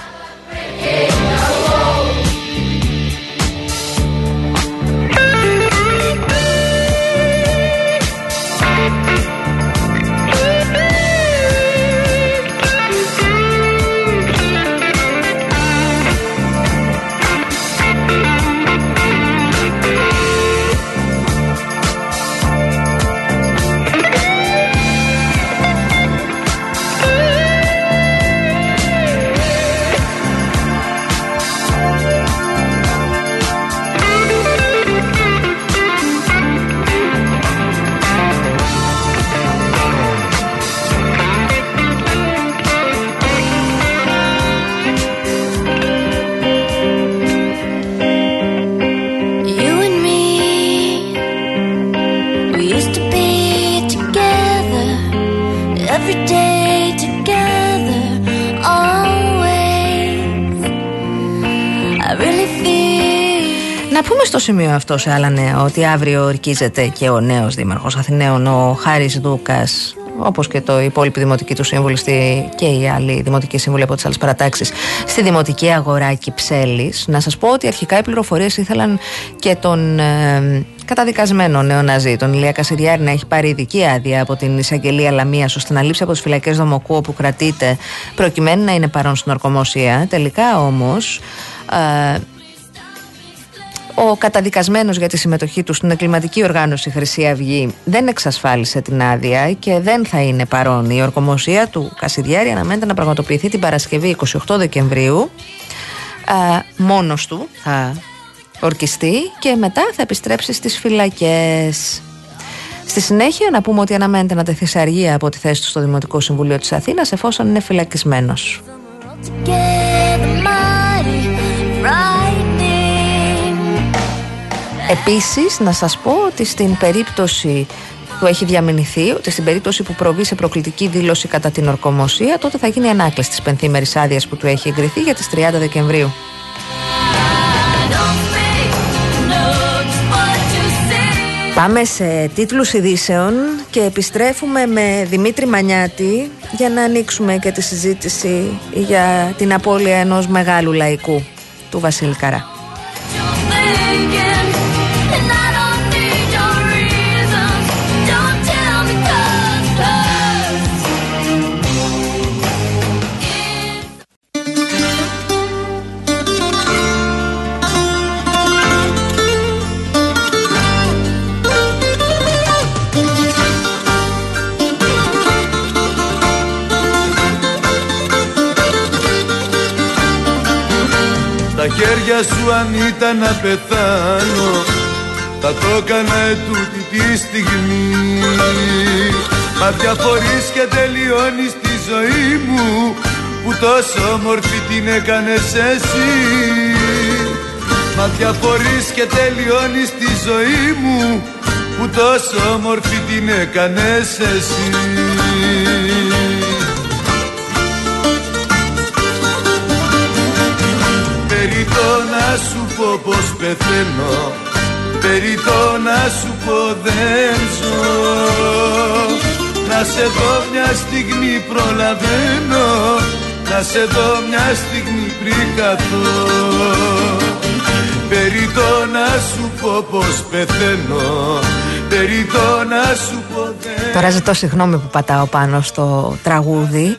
Σημείο αυτό σε άλλα νέα ότι αύριο ορκίζεται και ο νέος Δήμαρχος Αθηναίων, ο Χάρης Δούκας, όπως και το υπόλοιπο δημοτική του σύμβουλη και οι άλλοι δημοτικοί σύμβουλοι από τις άλλες παρατάξεις, στη δημοτική αγορά Κυψέλης. Να σας πω ότι αρχικά οι πληροφορίες ήθελαν και τον ε, καταδικασμένο νεοναζί, τον Ηλία Κασιριάρη, να έχει πάρει ειδική άδεια από την εισαγγελία Λαμία ώστε να λείψει από τις φυλακές Δομοκού όπου κρατείται, προκειμένου να είναι παρόν στην ορκομοσία. Τελικά όμως. Ε, ο καταδικασμένος για τη συμμετοχή του στην εγκληματική οργάνωση Χρυσή Αυγή δεν εξασφάλισε την άδεια και δεν θα είναι παρόν. Η ορκομοσία του Κασιδιάρη αναμένεται να πραγματοποιηθεί την Παρασκευή 28 Δεκεμβρίου. μόνος του θα ορκιστεί και μετά θα επιστρέψει στις φυλακές. Στη συνέχεια να πούμε ότι αναμένεται να τεθεί σε αργία από τη θέση του στο Δημοτικό Συμβουλίο της Αθήνας εφόσον είναι φυλακισμένος. Επίσης να σας πω ότι στην περίπτωση που έχει διαμηνηθεί ότι στην περίπτωση που προβεί σε προκλητική δήλωση κατά την ορκομοσία τότε θα γίνει ανάκληση της πενθήμερης άδειας που του έχει εγκριθεί για τις 30 Δεκεμβρίου. Πάμε σε τίτλους ειδήσεων και επιστρέφουμε με Δημήτρη Μανιάτη για να ανοίξουμε και τη συζήτηση για την απώλεια ενός μεγάλου λαϊκού του Βασίλη Καρά. Χέρια σου αν ήταν να πεθάνω. Θα το έκανα ετούτη τη στιγμή. Μα διαφορείς και τελειώνεις τη ζωή μου που τόσο όμορφη την έκανες εσύ. Μα διαφορείς και τελειώνεις τη ζωή μου που τόσο όμορφη την έκανες εσύ Περί να σου πω πως πεθαίνω. Περί να σου πω δεν ζω. Να σε δω μια στιγμή προλαβαίνω. Να σε δω μια στιγμή πριν καθώ. Περί να σου πω πως πεθαίνω. Περί να σου πω δεν Τώρα ζητώ συγγνώμη που πατάω πάνω στο τραγούδι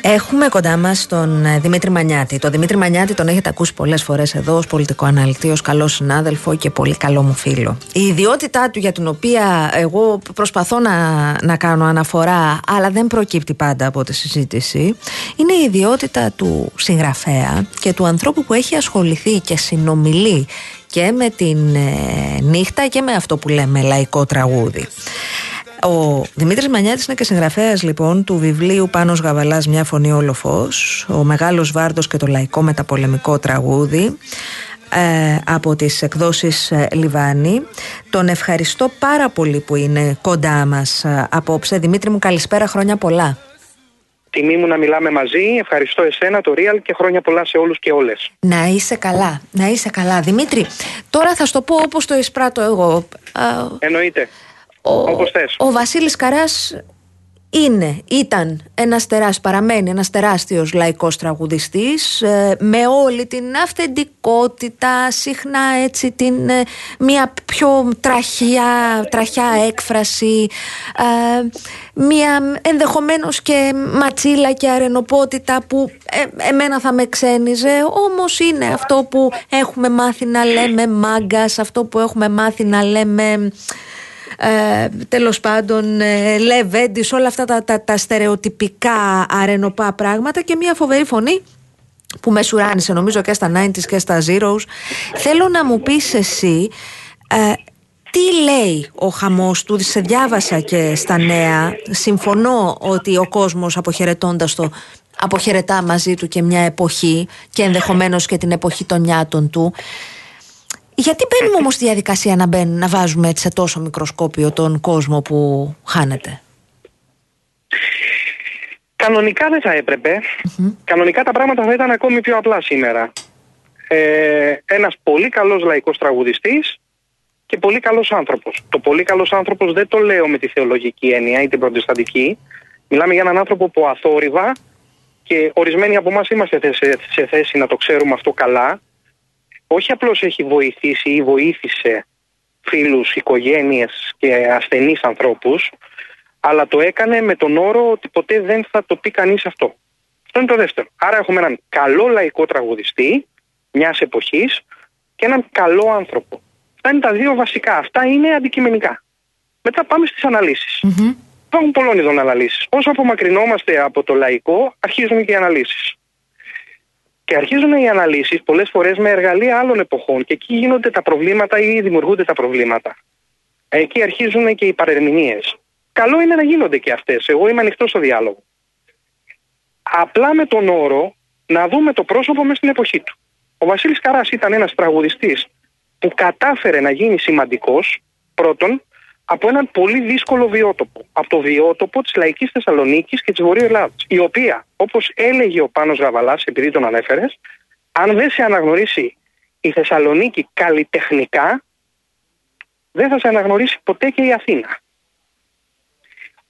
Έχουμε κοντά μας τον ε, Δημήτρη Μανιάτη. Τον Δημήτρη Μανιάτη τον έχετε ακούσει πολλές φορές εδώ ως πολιτικό αναλυτή, ως καλός συνάδελφο και πολύ καλό μου φίλο. Η ιδιότητά του για την οποία εγώ προσπαθώ να, να κάνω αναφορά, αλλά δεν προκύπτει πάντα από τη συζήτηση, είναι η ιδιότητα του συγγραφέα και του ανθρώπου που έχει ασχοληθεί και συνομιλεί και με την ε, νύχτα και με αυτό που λέμε λαϊκό τραγούδι. Ο Δημήτρης Μανιάτης είναι και συγγραφέας λοιπόν του βιβλίου Πάνος Γαβαλάς Μια φωνή όλο φως, ο μεγάλος βάρδος και το λαϊκό μεταπολεμικό τραγούδι. Ε, από τις εκδόσεις ε, Λιβάνη Τον ευχαριστώ πάρα πολύ που είναι κοντά μας ε, απόψε. Δημήτρη μου καλησπέρα χρόνια πολλά. Τιμή μου να μιλάμε μαζί, ευχαριστώ εσένα, το Real και χρόνια πολλά σε όλους και όλες. Να είσαι καλά, να είσαι καλά. Δημήτρη, τώρα θα σου το πω όπως το εισπράττω εγώ. Εννοείται ο, ο Βασίλης Καράς είναι, ήταν ένας τεράστιος, παραμένει ένας τεράστιος λαϊκός τραγουδιστής ε, με όλη την αυθεντικότητα, συχνά έτσι την ε, μια πιο τραχιά, τραχιά έκφραση, ε, μια ενδεχομένως και ματσίλα και αρενοπότητα που εμένα θα με ξένιζε, όμως είναι αυτό που έχουμε μάθει να λέμε μάγκας, αυτό που έχουμε μάθει να λέμε ε, τέλος πάντων ε, όλα αυτά τα, τα, τα στερεοτυπικά αρενοπά πράγματα και μια φοβερή φωνή που με σουράνισε νομίζω και στα 90s και στα Zeros. Θέλω να μου πεις εσύ ε, τι λέει ο χαμός του, σε διάβασα και στα νέα. Συμφωνώ ότι ο κόσμος αποχαιρετώντας το αποχαιρετά μαζί του και μια εποχή και ενδεχομένως και την εποχή των νιάτων του γιατί μπαίνουμε όμως στη διαδικασία να, μπαίνουμε, να βάζουμε έτσι σε τόσο μικροσκόπιο τον κόσμο που χάνεται; Κανονικά δεν θα επρεπε Κανονικά τα πράγματα θα ήταν ακόμη πιο απλά σήμερα. Ε, ένας πολύ καλός λαϊκός τραγουδιστής και πολύ καλός άνθρωπος. Το πολύ καλός άνθρωπος δεν το λέω με τη θεολογική έννοια ή την προτεσταντική. Μιλάμε για έναν άνθρωπο που αθόρυβα και ορισμένοι από εμάς είμαστε σε θέση να το ξέρουμε αυτό καλά όχι απλώς έχει βοηθήσει ή βοήθησε φίλους, οικογένειες και ασθενείς ανθρώπους, αλλά το έκανε με τον όρο ότι ποτέ δεν θα το πει κανείς αυτό. Αυτό είναι το δεύτερο. Άρα έχουμε έναν καλό λαϊκό τραγουδιστή μιας εποχής και έναν καλό άνθρωπο. Αυτά είναι τα δύο βασικά. Αυτά είναι αντικειμενικά. Μετά πάμε στις αναλύσεις. Mm-hmm. Υπάρχουν πολλών ειδών αναλύσεις. Όσο απομακρυνόμαστε από το λαϊκό, αρχίζουν και οι αναλύσεις. Και αρχίζουν οι αναλύσεις πολλές φορές με εργαλεία άλλων εποχών και εκεί γίνονται τα προβλήματα ή δημιουργούνται τα προβλήματα. Εκεί αρχίζουν και οι παρερμηνίες. Καλό είναι να γίνονται και αυτές. Εγώ είμαι ανοιχτό στο διάλογο. Απλά με τον όρο να δούμε το πρόσωπο μες στην εποχή του. Ο Βασίλης Καράς ήταν ένας τραγουδιστής που κατάφερε να γίνει σημαντικός πρώτον από έναν πολύ δύσκολο βιότοπο. Από το βιότοπο της λαϊκής Θεσσαλονίκης και της Βορείου Ελλάδα. Η οποία, όπως έλεγε ο Πάνος Γαβαλάς, επειδή τον ανέφερες, αν δεν σε αναγνωρίσει η Θεσσαλονίκη καλλιτεχνικά, δεν θα σε αναγνωρίσει ποτέ και η Αθήνα.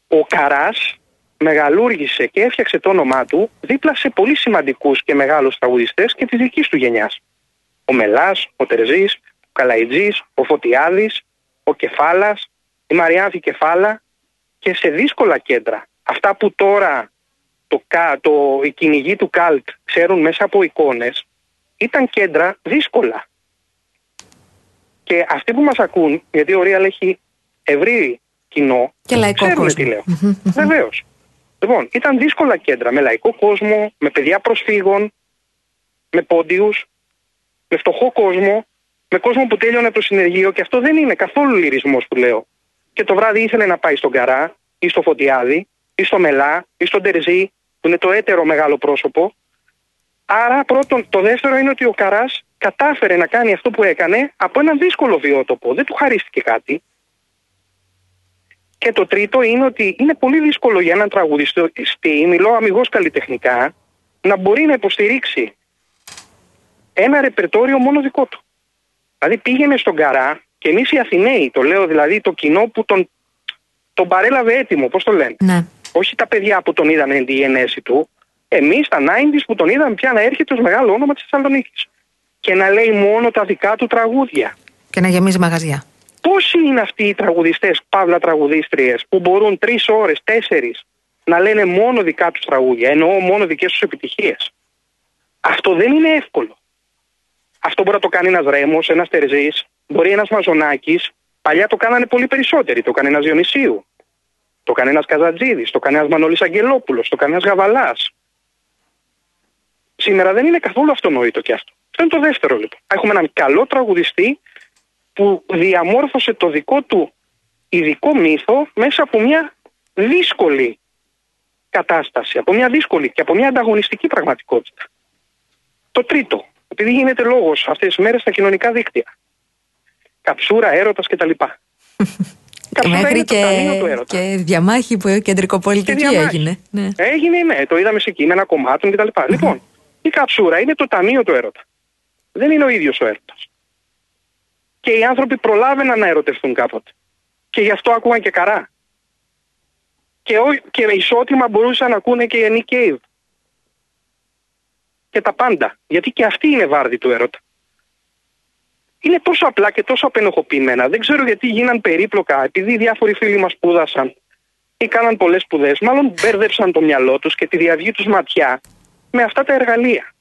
Ο Καράς μεγαλούργησε και έφτιαξε το όνομά του δίπλα σε πολύ σημαντικούς και μεγάλους τραγουδιστές και της δικής του γενιάς. Ο Μελάς, ο Τερζής, ο Καλαϊτζής, ο Φωτιάδης, ο Κεφάλας, η Μαριάνθη Κεφάλα και σε δύσκολα κέντρα. Αυτά που τώρα το, το, οι κυνηγοί του Καλτ ξέρουν μέσα από εικόνες ήταν κέντρα δύσκολα. Και αυτοί που μας ακούν, γιατί ο Real έχει ευρύ κοινό, και λαϊκό ξέρουν κόσμο. τι λέω. Βεβαίως. Λοιπόν, ήταν δύσκολα κέντρα με λαϊκό κόσμο, με παιδιά προσφύγων, με πόντιους, με φτωχό κόσμο, με κόσμο που τέλειωνε το συνεργείο και αυτό δεν είναι καθόλου λυρισμός που λέω και το βράδυ ήθελε να πάει στον Καρά ή στο Φωτιάδη ή στο Μελά ή στον Τερζή που που είναι το έτερο μεγάλο πρόσωπο. Άρα πρώτον, το δεύτερο είναι ότι ο Καράς κατάφερε να κάνει αυτό που έκανε από ένα δύσκολο βιότοπο. Δεν του χαρίστηκε κάτι. Και το τρίτο είναι ότι είναι πολύ δύσκολο για έναν τραγουδιστή, μιλώ αμυγός καλλιτεχνικά, να μπορεί να υποστηρίξει ένα ρεπερτόριο μόνο δικό του. Δηλαδή πήγαινε στον Καρά και εμείς οι Αθηναίοι, το λέω δηλαδή το κοινό που τον, τον παρέλαβε έτοιμο, πώς το λένε; Ναι. Όχι τα παιδιά που τον είδαν τη γενέση του, εμείς τα 90 που τον είδαμε πια να έρχεται ως μεγάλο όνομα της Θεσσαλονίκης. Και να λέει μόνο τα δικά του τραγούδια. Και να γεμίζει μαγαζιά. Πόσοι είναι αυτοί οι τραγουδιστές, παύλα τραγουδίστριες, που μπορούν τρεις ώρες, τέσσερις να λένε μόνο δικά τους τραγούδια, εννοώ μόνο δικές τους επιτυχίες; Αυτό δεν είναι εύκολο. Αυτό μπορεί να το κάνει ένας Ρέμος, ένας Τερζής, μπορεί ένας Μαζονάκης. Παλιά το κάνανε πολύ περισσότεροι. Το κάνει ένα Διονυσίου. Το κάνει ένα Καζατζίδης. Το κάνει ένα Μανώλης Αγγελόπουλος. Το κάνει ένα Γαβαλάς. Σήμερα δεν είναι καθόλου αυτονόητο και αυτό. Αυτό είναι το δεύτερο λοιπόν. Έχουμε έναν καλό τραγουδιστή που διαμόρφωσε το δικό του ειδικό μύθο μέσα από μια δύσκολη κατάσταση, από μια δύσκολη και από μια ανταγωνιστική πραγματικότητα. Το τρίτο, επειδή γίνεται λόγος αυτές τις μέρες στα κοινωνικά δίκτυα. Καψούρα, έρωτας κτλ. Μέχρι και, και διαμάχη που κεντρικοπολιτική έγινε. Ναι. Έγινε, ναι, το είδαμε σε κείμενα κομμάτων κτλ. Λοιπόν, η καψούρα είναι το ταμείο του έρωτα. Δεν είναι ο ίδιος ο έρωτας. Και οι άνθρωποι προλάβαιναν να ερωτευτούν κάποτε. Και γι' αυτό άκουγαν και καρά. Και, και ισότιμα μπορούσαν να ακούνε και οι Nick και τα πάντα. Γιατί και αυτή είναι βάρδη του έρωτα. Είναι τόσο απλά και τόσο απενοχοποιημένα. Δεν ξέρω γιατί γίναν περίπλοκα, επειδή διάφοροι φίλοι μας σπούδασαν ή κάναν πολλές σπουδές. Μάλλον μπέρδεψαν το μυαλό τους και τη διαυγή τους ματιά με αυτά τα εργαλεία.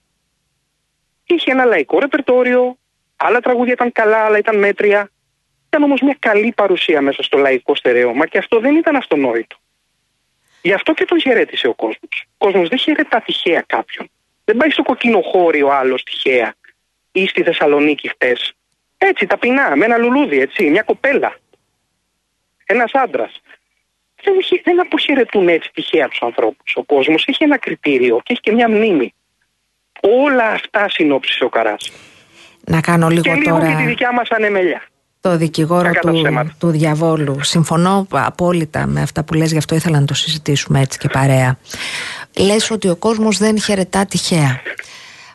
Είχε ένα λαϊκό ρεπερτόριο, άλλα τραγούδια ήταν καλά, άλλα ήταν μέτρια. Ήταν όμως μια καλή παρουσία μέσα στο λαϊκό στερέωμα και αυτό δεν ήταν αυτονόητο. Γι' αυτό και τον χαιρέτησε ο κόσμος. Ο κόσμος δεν χαιρετά τυχαία κάποιον. Δεν πάει στο κοκκίνο χώριο άλλος τυχαία ή στη Θεσσαλονίκη χτες. Έτσι, ταπεινά, με ένα λουλούδι, έτσι, μια κοπέλα. Ένας άντρας. Δεν, δεν αποχαιρετούν έτσι τυχαία τους ανθρώπους. Ο κόσμος έχει ένα κριτήριο και έχει και μια μνήμη. Όλα αυτά συνόψισε ο Καράς. Να κάνω λίγο και λίγο και τη δικιά μας ανεμελιά. Το δικηγόρο του, του διαβόλου. Συμφωνώ απόλυτα με αυτά που λες, γι' αυτό ήθελα να το συζητήσουμε έτσι και παρέα. Λες ότι ο κόσμος δεν χαιρετά τυχαία.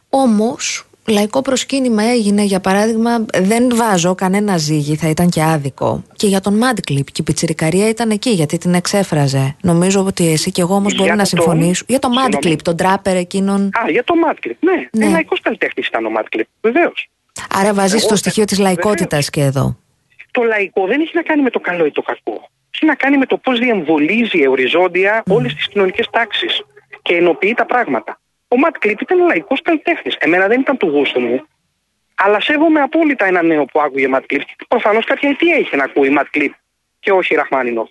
Όμως λαϊκό προσκύνημα έγινε για παράδειγμα δεν βάζω κανένα ζύγι θα ήταν και άδικο. Και για τον Mad Clip και η πιτσιρικαρία ήταν εκεί γιατί την εξέφραζε. Νομίζω ότι εσύ και εγώ όμως μπορεί να συμφωνήσουμε. Για το Mad Clip, τον τράπερ εκείνον. Α, για το Mad Clip, ναι, ναι. ένα λαϊκός καλλιτέχνης ήταν ο Mad Clip, βεβαίως. Άρα βάζεις το στοιχείο της λαϊκότητας και εδώ. Το λαϊκό δεν έχει να κάνει με το καλό ή το κακό. Έχει να κάνει με το πώς διεμβολίζει οριζόντια mm. όλες τις κοινωνικές τάξεις και ενοποιεί τα πράγματα. Ο Ματ Κλίπ ήταν λαϊκός καλλιτέχνης. Εμένα δεν ήταν του γούστου μου. Αλλά σέβομαι απόλυτα ένα νέο που άκουγε Ματ Κλίπ. Προφανώς κάποια αιτία είχε να ακούει Ματ Κλίπ και όχι Ραχμάνινο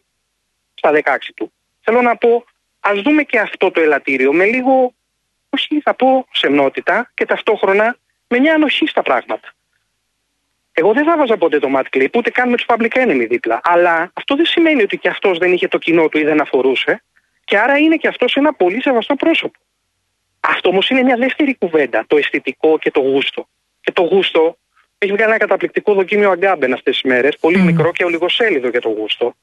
στα 16 του. Θέλω να πω, ας δούμε και αυτό το ελαττήριο με λίγο, όχι θα πω σεμνότητα και ταυτόχρονα με μια ανοχή στα πράγματα. Εγώ δεν θα βάζα ποτέ το Ματ Κλίπ, ούτε καν με τους Public Enemy δίπλα. Αλλά αυτό δεν σημαίνει ότι και αυτός δεν είχε το κοινό του ή δεν αφορούσε. Και άρα είναι και αυτός ένα πολύ σεβαστό πρόσωπο. Αυτό όμως είναι μια δεύτερη κουβέντα, το αισθητικό και το γούστο. Και το γούστο έχει βγάλει ένα καταπληκτικό δοκίμιο Αγκάμπεν αυτές τις μέρες, πολύ μικρό και ολιγοσέλιδο για το γούστο.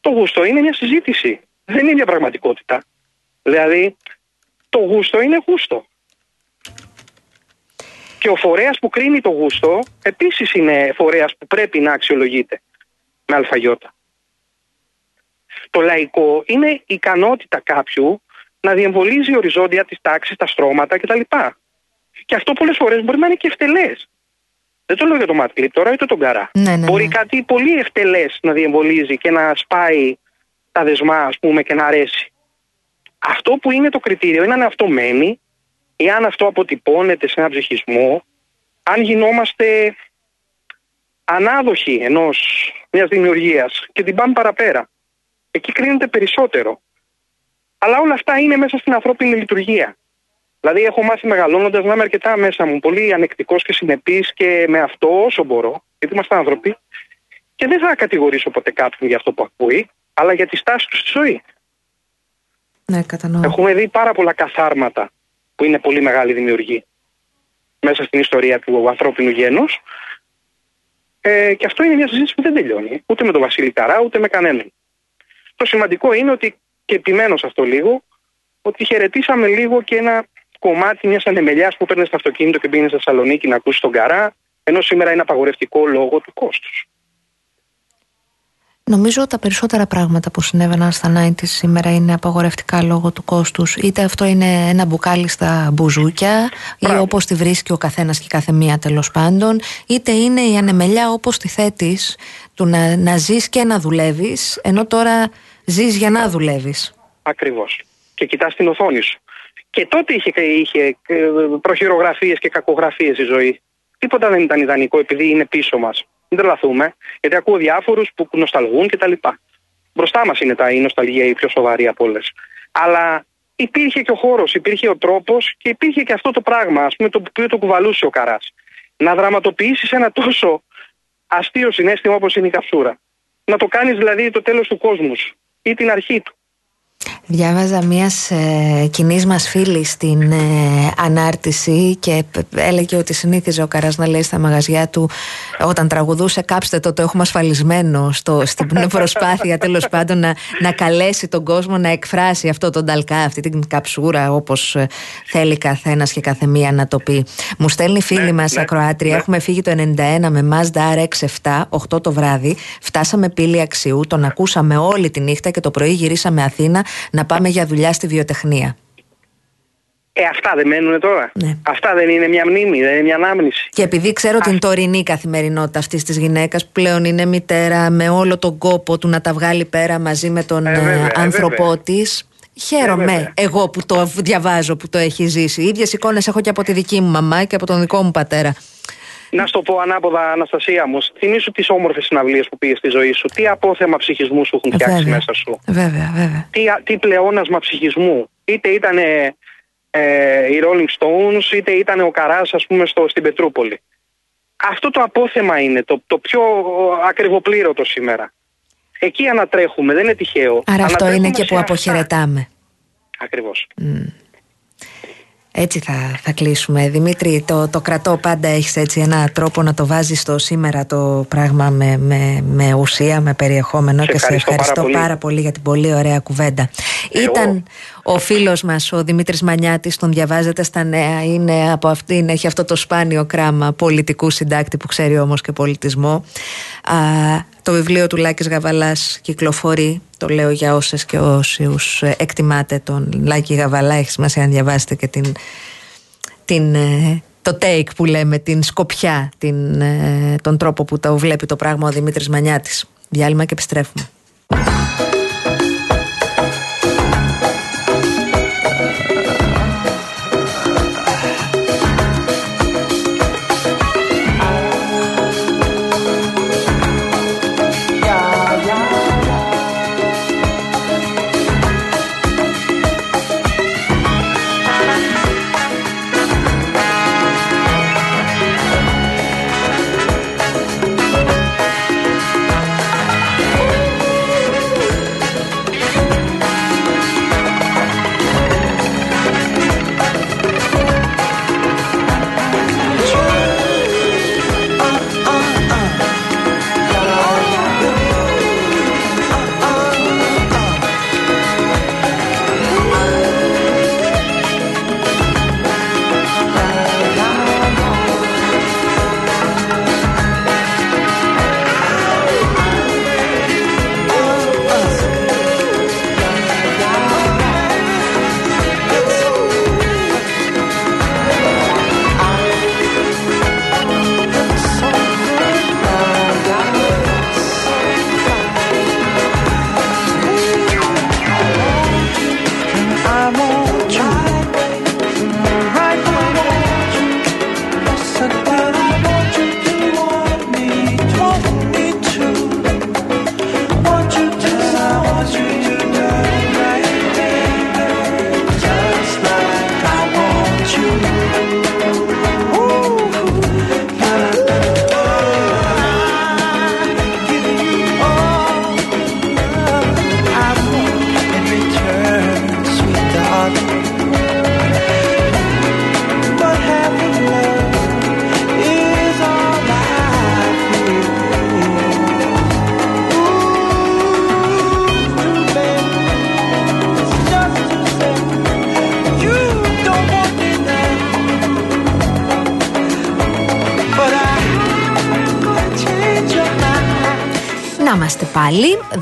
Το γούστο είναι μια συζήτηση. Δεν είναι μια πραγματικότητα. Δηλαδή, το γούστο είναι γούστο. Και ο φορέας που κρίνει το γούστο επίσης είναι φορέας που πρέπει να αξιολογείται με αλφαγιώτα. Το λαϊκό είναι η ικανότητα κάποιου να διεμβολίζει οριζόντια της τάξης, τα στρώματα κτλ. Και αυτό πολλές φορές μπορεί να είναι και ευτελές. Δεν το λέω για το Ματκλίπ τώρα, είτε τον Καρά. Ναι, ναι, μπορεί ναι. κάτι πολύ ευτελές να διεμβολίζει και να σπάει τα δεσμά, ας πούμε, και να αρέσει. Αυτό που είναι το κριτήριο είναι αν αυτό μένει ή αν αυτό αποτυπώνεται σε ένα ψυχισμό, αν γινόμαστε ανάδοχοι ενός μιας δημιουργίας και την πάμε παραπέρα. Εκεί κρίνεται περισσότερο. Αλλά όλα αυτά είναι μέσα στην ανθρώπινη λειτουργία. Δηλαδή, έχω μάθει μεγαλώνοντας να είμαι αρκετά μέσα μου, πολύ ανεκτικός και συνεπής και με αυτό όσο μπορώ, γιατί είμαστε άνθρωποι. Και δεν θα κατηγορήσω ποτέ κάποιον για αυτό που ακούει, αλλά για τη στάση του στη ζωή. Ναι, κατανοώ. Έχουμε δει πάρα πολλά καθάρματα που είναι πολύ μεγάλη δημιουργή μέσα στην ιστορία του ανθρώπινου γένους ε, και αυτό είναι μια συζήτηση που δεν τελειώνει ούτε με τον Βασίλη Καρά ούτε με κανέναν. Το σημαντικό είναι ότι και επιμένω σε αυτό λίγο ότι χαιρετήσαμε λίγο και ένα κομμάτι μιας ανεμελιάς που παίρνει στο αυτοκίνητο και πήγαινε στη Θεσσαλονίκη να ακούσεις τον Καρά, ενώ σήμερα είναι απαγορευτικό λόγω του κόστους. Νομίζω τα περισσότερα πράγματα που συνέβαιναν στα 90 σήμερα είναι απαγορευτικά λόγω του κόστους. Είτε αυτό είναι ένα μπουκάλι στα μπουζούκια, ή όπως τη βρίσκει ο καθένας και κάθε μία τέλος πάντων, είτε είναι η ανεμελιά όπως τη θέτεις, του να, να ζεις και να δουλεύεις, ενώ τώρα ζεις για να δουλεύεις. Ακριβώς. Και κοιτάς την οθόνη σου. Και τότε είχε, είχε ε, προχειρογραφίες και κακογραφίες η ζωή. Τίποτα δεν ήταν ιδανικό επειδή είναι πίσω μας. Μην τρελαθούμε, γιατί ακούω διάφορους που νοσταλγούν κτλ. Μπροστά μας είναι τα, η νοσταλγία η πιο σοβαρή από όλες. Αλλά υπήρχε και ο χώρος, υπήρχε ο τρόπος και υπήρχε και αυτό το πράγμα, ας πούμε, το οποίο το κουβαλούσε ο Καράς. Να δραματοποιήσεις ένα τόσο αστείο συνέστημα όπως είναι η καψούρα. Να το κάνεις δηλαδή το τέλος του κόσμου ή την αρχή του. Διάβαζα μια ε, κοινής μας φίλη στην ε, ανάρτηση και έλεγε ότι συνήθιζε ο Καράς να λέει στα μαγαζιά του όταν τραγουδούσε κάψτε το, το έχουμε ασφαλισμένο στο, στην προσπάθεια τέλος πάντων να, να καλέσει τον κόσμο να εκφράσει αυτό τον ταλκά, αυτή την καψούρα όπως ε, θέλει καθένας και καθεμία να το πει. Μου στέλνει φίλη ναι, μας ναι, ακροάτρια, ναι. έχουμε φύγει το 91 με Mazda RX-7, 8 το βράδυ, φτάσαμε πύλη αξιού, τον ακούσαμε όλη τη νύχτα και το πρωί γυρίσαμε Αθήνα να πάμε για δουλειά στη βιοτεχνία. Ε, αυτά δεν μένουν τώρα. Ναι. Αυτά δεν είναι μια μνήμη, δεν είναι μια ανάμνηση. Και επειδή ξέρω την τωρινή καθημερινότητα αυτής της γυναίκας που πλέον είναι μητέρα με όλο τον κόπο του να τα βγάλει πέρα μαζί με τον ε, ε, ε άνθρωπό της. Χαίρομαι εγώ που το διαβάζω, που το έχει ζήσει. Οι ίδιες εικόνες έχω και από τη δική μου μαμά και από τον δικό μου πατέρα. Να σου το πω ανάποδα, Αναστασία μου. Θυμήσου τις όμορφες συναυλίες που πήγες στη ζωή σου. Τι απόθεμα ψυχισμού σου έχουν φτιάξει μέσα σου. Βέβαια, βέβαια. Τι, τι πλεόνασμα ψυχισμού. Είτε ήταν ε, οι Rolling Stones, είτε ήταν ο Καράς, ας πούμε, στο, στην Πετρούπολη. Αυτό το απόθεμα είναι το, το πιο ακριβοπλήρωτο σήμερα. Εκεί ανατρέχουμε, δεν είναι τυχαίο. Άρα αυτό είναι και που αποχαιρετάμε. Ακριβώς. Έτσι θα, θα κλείσουμε. Δημήτρη, το, το κρατώ πάντα. Έχεις έτσι ένα τρόπο να το βάζεις στο σήμερα το πράγμα με, με, με ουσία, με περιεχόμενο. και σε ευχαριστώ πάρα πολύ. για την πολύ ωραία κουβέντα. Ήταν ο φίλος μας, ο Δημήτρης Μανιάτης, τον διαβάζετε στα νέα. Είναι από αυτήν, έχει αυτό το σπάνιο κράμα πολιτικού συντάκτη που ξέρει όμως και πολιτισμό. Α, το βιβλίο του Λάκης Γαβαλάς κυκλοφορεί, το λέω για όσες και όσους εκτιμάτε τον Λάκη Γαβαλά, έχει σημασία να διαβάσετε και την, την, ε, το take που λέμε, την σκοπιά, την, ε, τον τρόπο που το βλέπει το πράγμα ο Δημήτρης Μανιάτης. Διάλειμμα και επιστρέφουμε.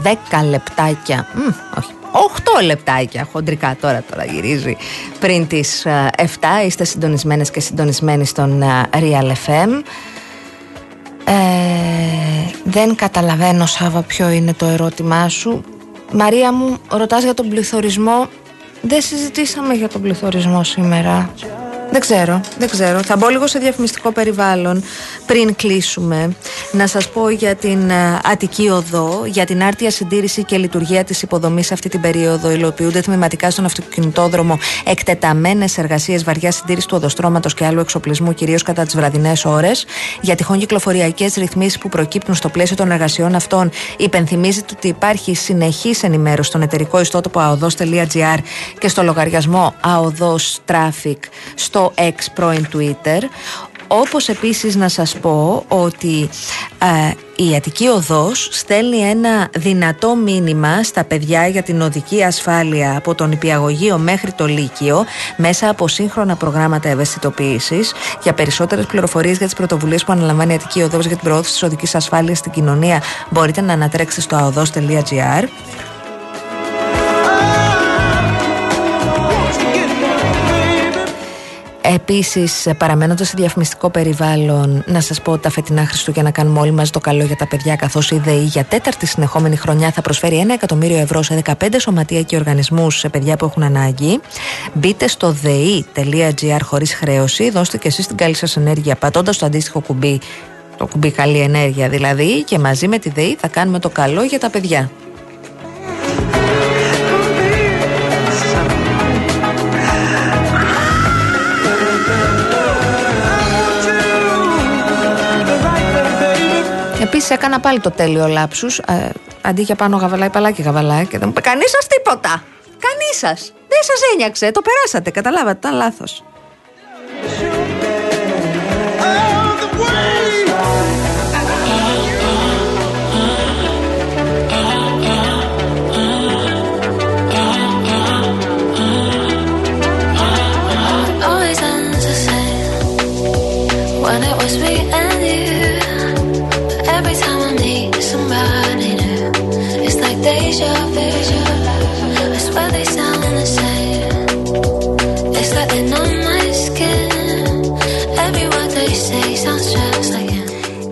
10 λεπτάκια. Μ, Όχι. 8 λεπτάκια χοντρικά τώρα τώρα γυρίζει. Πριν τις 7 ε, είστε συντονισμένες και συντονισμένοι στον ε, Real FM ε, δεν καταλαβαίνω Σάβα ποιο είναι το ερώτημά σου. Μαρία μου ρωτάς για τον πληθωρισμό. Δεν συζητήσαμε για τον πληθωρισμό σήμερα δεν ξέρω, δεν ξέρω. Θα μπω λίγο σε διαφημιστικό περιβάλλον πριν κλείσουμε. Να σας πω για την ε, Αττική Οδό, για την άρτια συντήρηση και λειτουργία της υποδομής αυτή την περίοδο. Υλοποιούνται τμηματικά στον αυτοκινητόδρομο εκτεταμένες εργασίες βαριάς συντήρησης του οδοστρώματος και άλλου εξοπλισμού, κυρίως κατά τις βραδινές ώρες. Για τυχόν κυκλοφοριακές ρυθμίσεις που προκύπτουν στο πλαίσιο των εργασιών αυτών, υπενθυμίζεται ότι υπάρχει συνεχής ενημέρωση στον εταιρικό ιστότοπο aodos.gr και στο λογαριασμό aodos traffic στο στο ex πρώην Twitter όπως επίσης να σας πω ότι ε, η Αττική Οδός στέλνει ένα δυνατό μήνυμα στα παιδιά για την οδική ασφάλεια από τον Υπηαγωγείο μέχρι το Λύκειο μέσα από σύγχρονα προγράμματα ευαισθητοποίησης. Για περισσότερες πληροφορίες για τις πρωτοβουλίες που αναλαμβάνει η Αττική Οδός για την προώθηση της οδικής ασφάλειας στην κοινωνία μπορείτε να ανατρέξετε στο aodos.gr Επίσης, παραμένοντας σε διαφημιστικό περιβάλλον, να σας πω ότι τα φετινά Χριστούγεννα κάνουμε όλοι μαζί το καλό για τα παιδιά, καθώς η ΔΕΗ για τέταρτη συνεχόμενη χρονιά θα προσφέρει ένα εκατομμύριο ευρώ σε 15 σωματεία και οργανισμούς σε παιδιά που έχουν ανάγκη. Μπείτε στο ΔΕΗ.gr χωρίς χρέωση, δώστε και εσείς την καλή σας ενέργεια πατώντας το αντίστοιχο κουμπί, το κουμπί καλή ενέργεια δηλαδή, και μαζί με τη ΔΕΗ θα κάνουμε το καλό για τα παιδιά. Επίσης έκανα πάλι το τέλειο λάψους. Ε, αντί για πάνω γαβαλάει παλάκι γαβαλάει και δεν μου είπε κανείς σας τίποτα. Κανείς σας. Δεν σας ένιαξε. Το περάσατε. Καταλάβατε. Ήταν λάθος.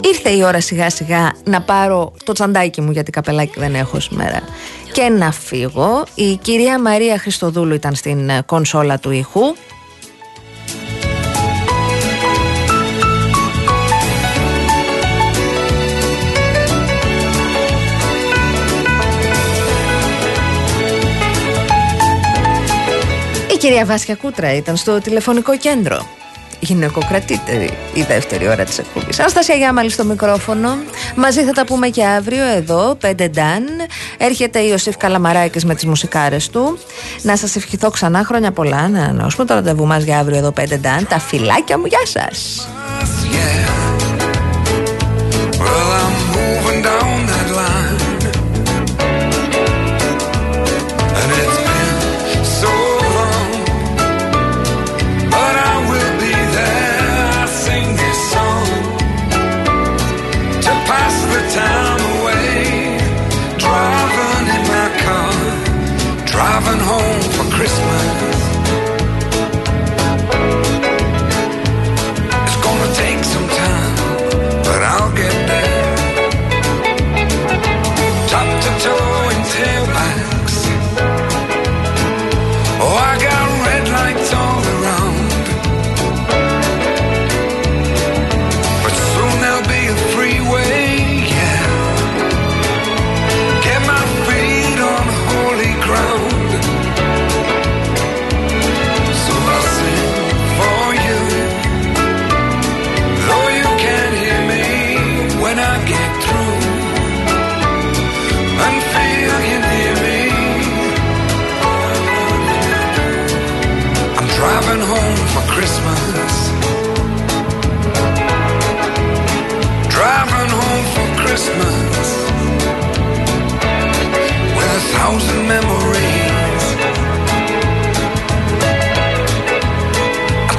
Ήρθε η ώρα σιγά σιγά να πάρω το τσαντάκι μου γιατί καπελάκι δεν έχω σήμερα και να φύγω. Η κυρία Μαρία Χριστοδούλου ήταν στην κονσόλα του ήχου. Κυρία Βάσια Κούτρα ήταν στο τηλεφωνικό κέντρο. Γυναικοκρατήτερη η δεύτερη ώρα της εκπομπής. Αναστασία Γιάμαλη στο μικρόφωνο. Μαζί θα τα πούμε και αύριο εδώ, 5 Νταν. Έρχεται η Ιωσήφ Καλαμαράκης με τις μουσικάρες του. Να σας ευχηθώ ξανά χρόνια πολλά. Να ανανεώσουμε το ραντεβού μας για αύριο εδώ, 5 Νταν. Τα φυλάκια μου, γεια σας.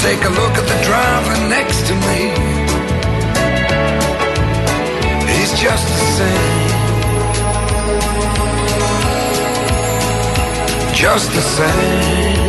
Take a look at the driver next to me. He's just the same. just the same.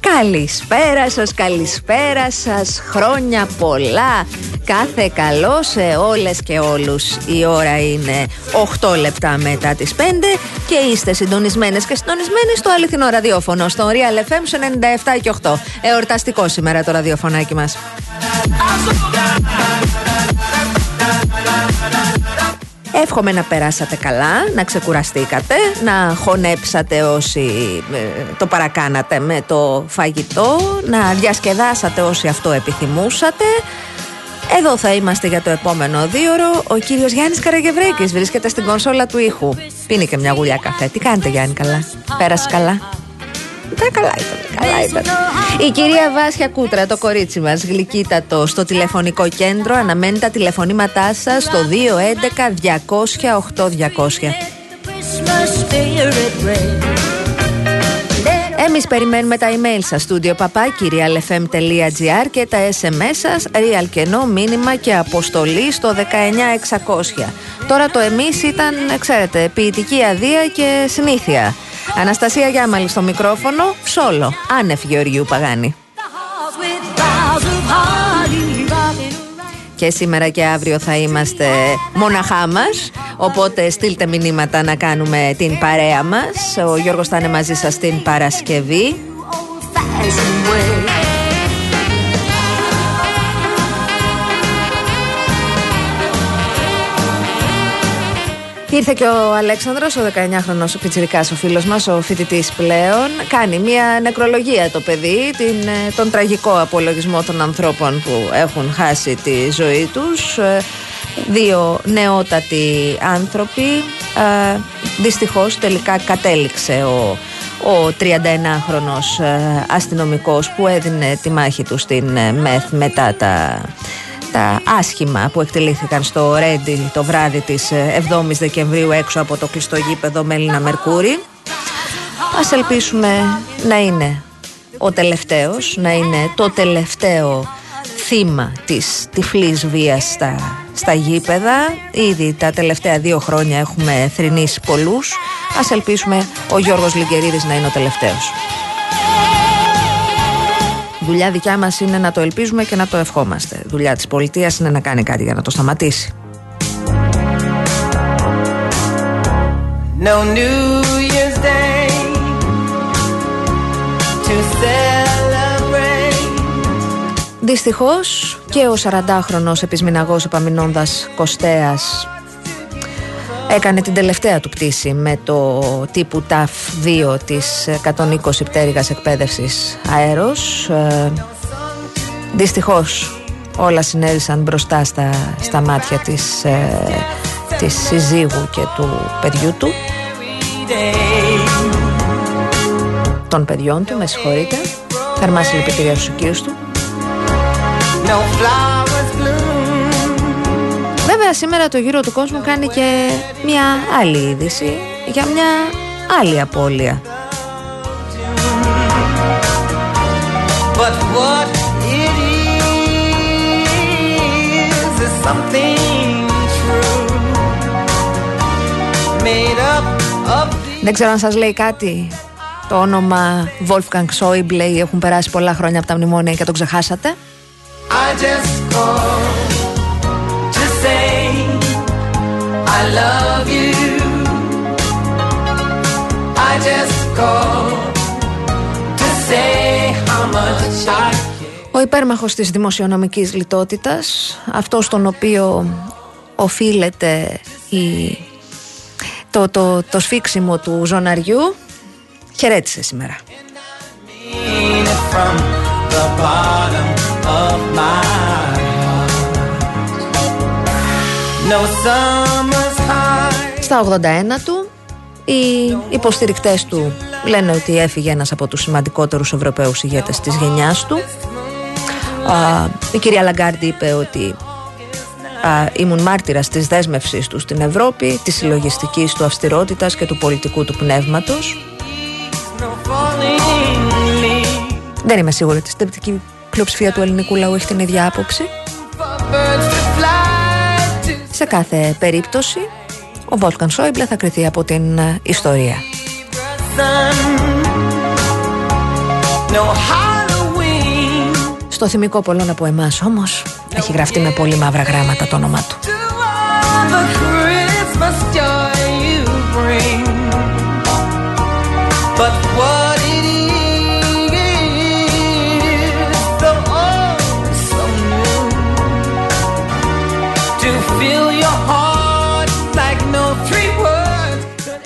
Καλησπέρα σας, καλησπέρα σας, χρόνια πολλά. Κάθε καλό σε όλες και όλους. Η ώρα είναι 8 λεπτά μετά τις 5 Και είστε συντονισμένες και συντονισμένοι στο αληθινό ραδιόφωνο Στο Real FM 97 και 8 Εορταστικό σήμερα το ραδιοφωνάκι μας Εύχομαι να περάσατε καλά, να ξεκουραστήκατε, να χωνέψατε όσοι ε, το παρακάνατε με το φαγητό, να διασκεδάσατε όσοι αυτό επιθυμούσατε. Εδώ θα είμαστε για το επόμενο δίωρο. Ο κύριος Γιάννης Καραγευρέκης βρίσκεται στην κονσόλα του ήχου. Πίνει και μια γουλιά καφέ. Τι κάνετε Γιάννη καλά, πέρασες καλά; Τα καλά ήταν, καλά ήταν. Η κυρία Βάσια Κούτρα, το κορίτσι μας, γλυκύτατο στο τηλεφωνικό κέντρο, αναμένει τα τηλεφωνήματά σας στο 211 200 8200. Εμείς περιμένουμε τα email σας studio papakirialfm.gr και τα SMS σας real κενό μήνυμα και αποστολή στο 19600. Τώρα το εμείς ήταν, ξέρετε, ποιητική αδεία και συνήθεια. Αναστασία Γιάμαλη στο μικρόφωνο, σόλο, άνευ Γεωργίου Παγάνη. Και σήμερα και αύριο θα είμαστε μοναχά μας. Οπότε στείλτε μηνύματα να κάνουμε την παρέα μας Ο Γιώργος θα είναι μαζί σας την Παρασκευή. Ήρθε και ο Αλέξανδρος, ο 19χρονος ο πιτσιρικάς, ο φίλος μας, ο φοιτητής πλέον. Κάνει μια νεκρολογία το παιδί, την, ε, τον τραγικό απολογισμό των ανθρώπων που έχουν χάσει τη ζωή τους. Ε, δύο νεότατοι άνθρωποι. Ε, δυστυχώς τελικά κατέληξε ο, ο 31χρονος αστυνομικός που έδινε τη μάχη του στην ΜΕΘ μετά τα τα άσχημα που εκτελήθηκαν στο Ρέντι το βράδυ της 7ης ε, Δεκεμβρίου έξω από το κλειστό γήπεδο Μέλινα Μερκούρη. Ας ελπίσουμε να είναι ο τελευταίος, να είναι το τελευταίο θύμα της τυφλής βίας στα, στα γήπεδα. Ήδη τα τελευταία δύο χρόνια έχουμε θρηνήσει πολλούς. Ας ελπίσουμε ο Γιώργος Λιγκερίδης να είναι ο τελευταίος. Δουλειά δικιά μας είναι να το ελπίζουμε και να το ευχόμαστε. Δουλειά της πολιτείας είναι να κάνει κάτι για να το σταματήσει. No New Year's Day to celebrate. Δυστυχώς και ο 40χρονος επισμηναγός επαμεινώντας Κωστέας έκανε την τελευταία του πτήση με το τύπου TAF 2 της 120 πτέρυγας εκπαίδευσης αέρος. Ε, δυστυχώς όλα συνέβησαν μπροστά στα, στα μάτια της, ε, της συζύγου και του παιδιού του. Των παιδιών του, με συγχωρείτε. Θερμά συλληπιτήρια στους οικείους του. Βέβαια σήμερα το γύρο του κόσμου κάνει και μια άλλη είδηση για μια άλλη απώλεια. Δεν ξέρω αν σας λέει κάτι το όνομα Wolfgang Schäuble έχουν περάσει πολλά χρόνια από τα μνημόνια και το ξεχάσατε. I just Ο υπέρμαχος της δημοσιονομικής λιτότητας, αυτός στον οποίο οφείλεται η, το, το, το σφίξιμο του ζωναριού, χαιρέτησε σήμερα. Στα 81 του οι υποστηρικτές του λένε ότι έφυγε ένας από τους σημαντικότερους Ευρωπαίους ηγέτες της γενιάς του. η κυρία Λαγκάρντι είπε ότι ήμουν μάρτυρας της δέσμευσης του στην Ευρώπη, της συλλογιστικής του αυστηρότητας και του πολιτικού του πνεύματος. Δεν είμαι σίγουρη ότι στην τεπτική πλειοψηφία του ελληνικού λαού έχει την ίδια άποψη. Σε κάθε περίπτωση, ο Βόλκαν Σόιμπλε θα κριθεί από την ε, ιστορία. Στο θυμικό πολλών από εμάς όμως έχει γραφτεί με πολύ μαύρα γράμματα το όνομά του.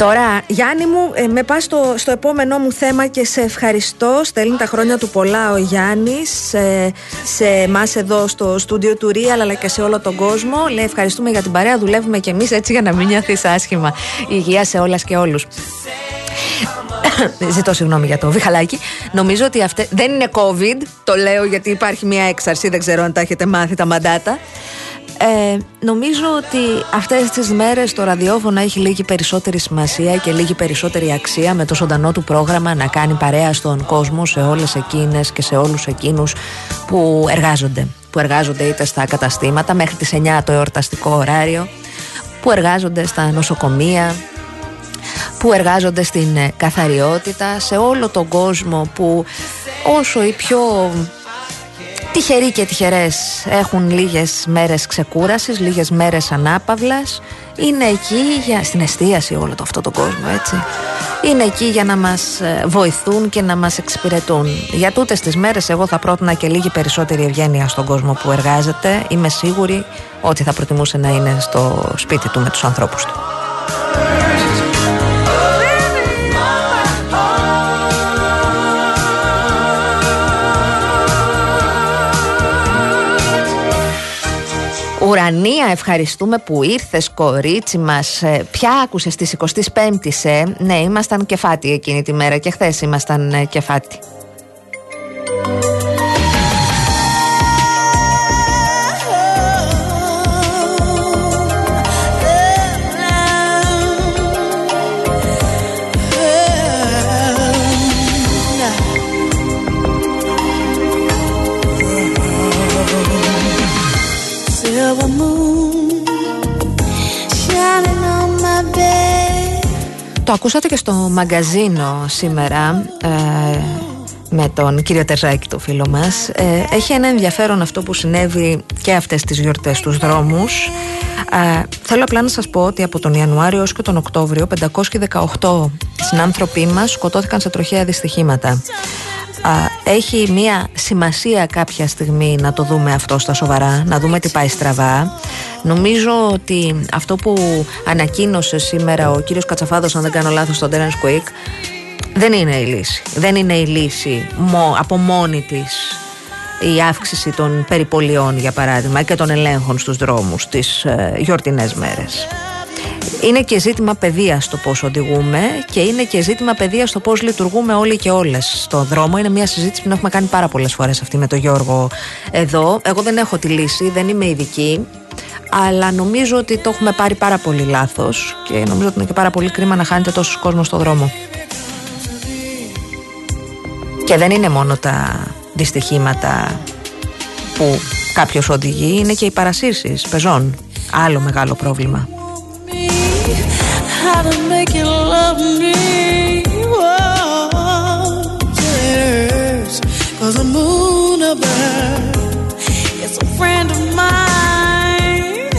Τώρα, Γιάννη μου, ε, με πας στο, στο επόμενό μου θέμα και σε ευχαριστώ. Στέλνει τα χρόνια του πολλά ο Γιάννης ε, σε εμάς εδώ στο στούντιο του Real αλλά και σε όλο τον κόσμο. Λέει ευχαριστούμε για την παρέα, δουλεύουμε κι εμείς έτσι για να μην νιώθεις άσχημα. Υγεία σε όλας και όλους. Ζητώ συγγνώμη για το βιχαλάκι. Νομίζω ότι αυτέ... δεν είναι COVID. Το λέω γιατί υπάρχει μια έξαρση. Δεν ξέρω αν τα έχετε μάθει τα μαντάτα. Ε, νομίζω ότι αυτές τις μέρες το ραδιόφωνο έχει λίγη περισσότερη σημασία και λίγη περισσότερη αξία με το ζωντανό του πρόγραμμα να κάνει παρέα στον κόσμο σε όλες εκείνες και σε όλους εκείνους που εργάζονται. Που εργάζονται είτε στα καταστήματα μέχρι τις 9 το εορταστικό ωράριο, που εργάζονται στα νοσοκομεία, που εργάζονται στην ε, καθαριότητα, σε όλο τον κόσμο που όσο οι πιο τυχεροί και τυχερές έχουν λίγες μέρες ξεκούρασης, λίγες μέρες ανάπαυλας, είναι εκεί για, στην εστίαση όλο το, αυτό το κόσμο έτσι. Είναι εκεί για να μας ε, βοηθούν και να μας εξυπηρετούν. Για τούτες τις μέρες εγώ θα πρότεινα και λίγη περισσότερη ευγένεια στον κόσμο που εργάζεται. Είμαι σίγουρη ότι θα προτιμούσε να είναι στο σπίτι του με τους ανθρώπους του Ουρανία, ευχαριστούμε που ήρθες κορίτσι μας. Ε, ποια άκουσες στις 25ης, ε; Ναι, ήμασταν κεφάτι εκείνη τη μέρα και χθες ήμασταν ε, κεφάτι. Το ακούσατε και στο μαγκαζίνο σήμερα ε, με τον κύριο Τερζάκη το φίλο μας. Ε, Έχει ένα ενδιαφέρον αυτό που συνέβη και αυτές τις γιορτές στους δρόμους. Ε, Θέλω απλά να σας πω ότι από τον Ιανουάριο έως και τον Οκτώβριο 518 συνάνθρωποι μας σκοτώθηκαν σε τροχαία δυστυχήματα έχει μια σημασία κάποια στιγμή να το δούμε αυτό στα σοβαρά, να δούμε τι πάει στραβά. Νομίζω ότι αυτό που ανακοίνωσε σήμερα ο κύριος Κατσαφάδος, αν δεν κάνω λάθος, στον Terence Quick, δεν είναι η λύση. Δεν είναι η λύση από μόνη της η αύξηση των περιπολιών, για παράδειγμα, και των ελέγχων στους δρόμους τις ε, γιορτινές μέρες. Είναι και ζήτημα παιδείας το πώς οδηγούμε και είναι και ζήτημα παιδείας το πώς λειτουργούμε όλοι και όλες στον δρόμο. Είναι μια συζήτηση που έχουμε κάνει πάρα πολλές φορές αυτή με τον Γιώργο εδώ. Εγώ δεν έχω τη λύση, δεν είμαι ειδική. Αλλά νομίζω ότι το έχουμε πάρει πάρα πολύ λάθος και νομίζω ότι είναι και πάρα πολύ κρίμα να χάνεται τόσος κόσμος στον δρόμο. Και δεν είναι μόνο τα δυστυχήματα που κάποιος οδηγεί, είναι και οι παρασύρσεις πεζών. Άλλο μεγάλο πρόβλημα. How to make you love me. Whoa, yes, cause the moon above is a friend of mine,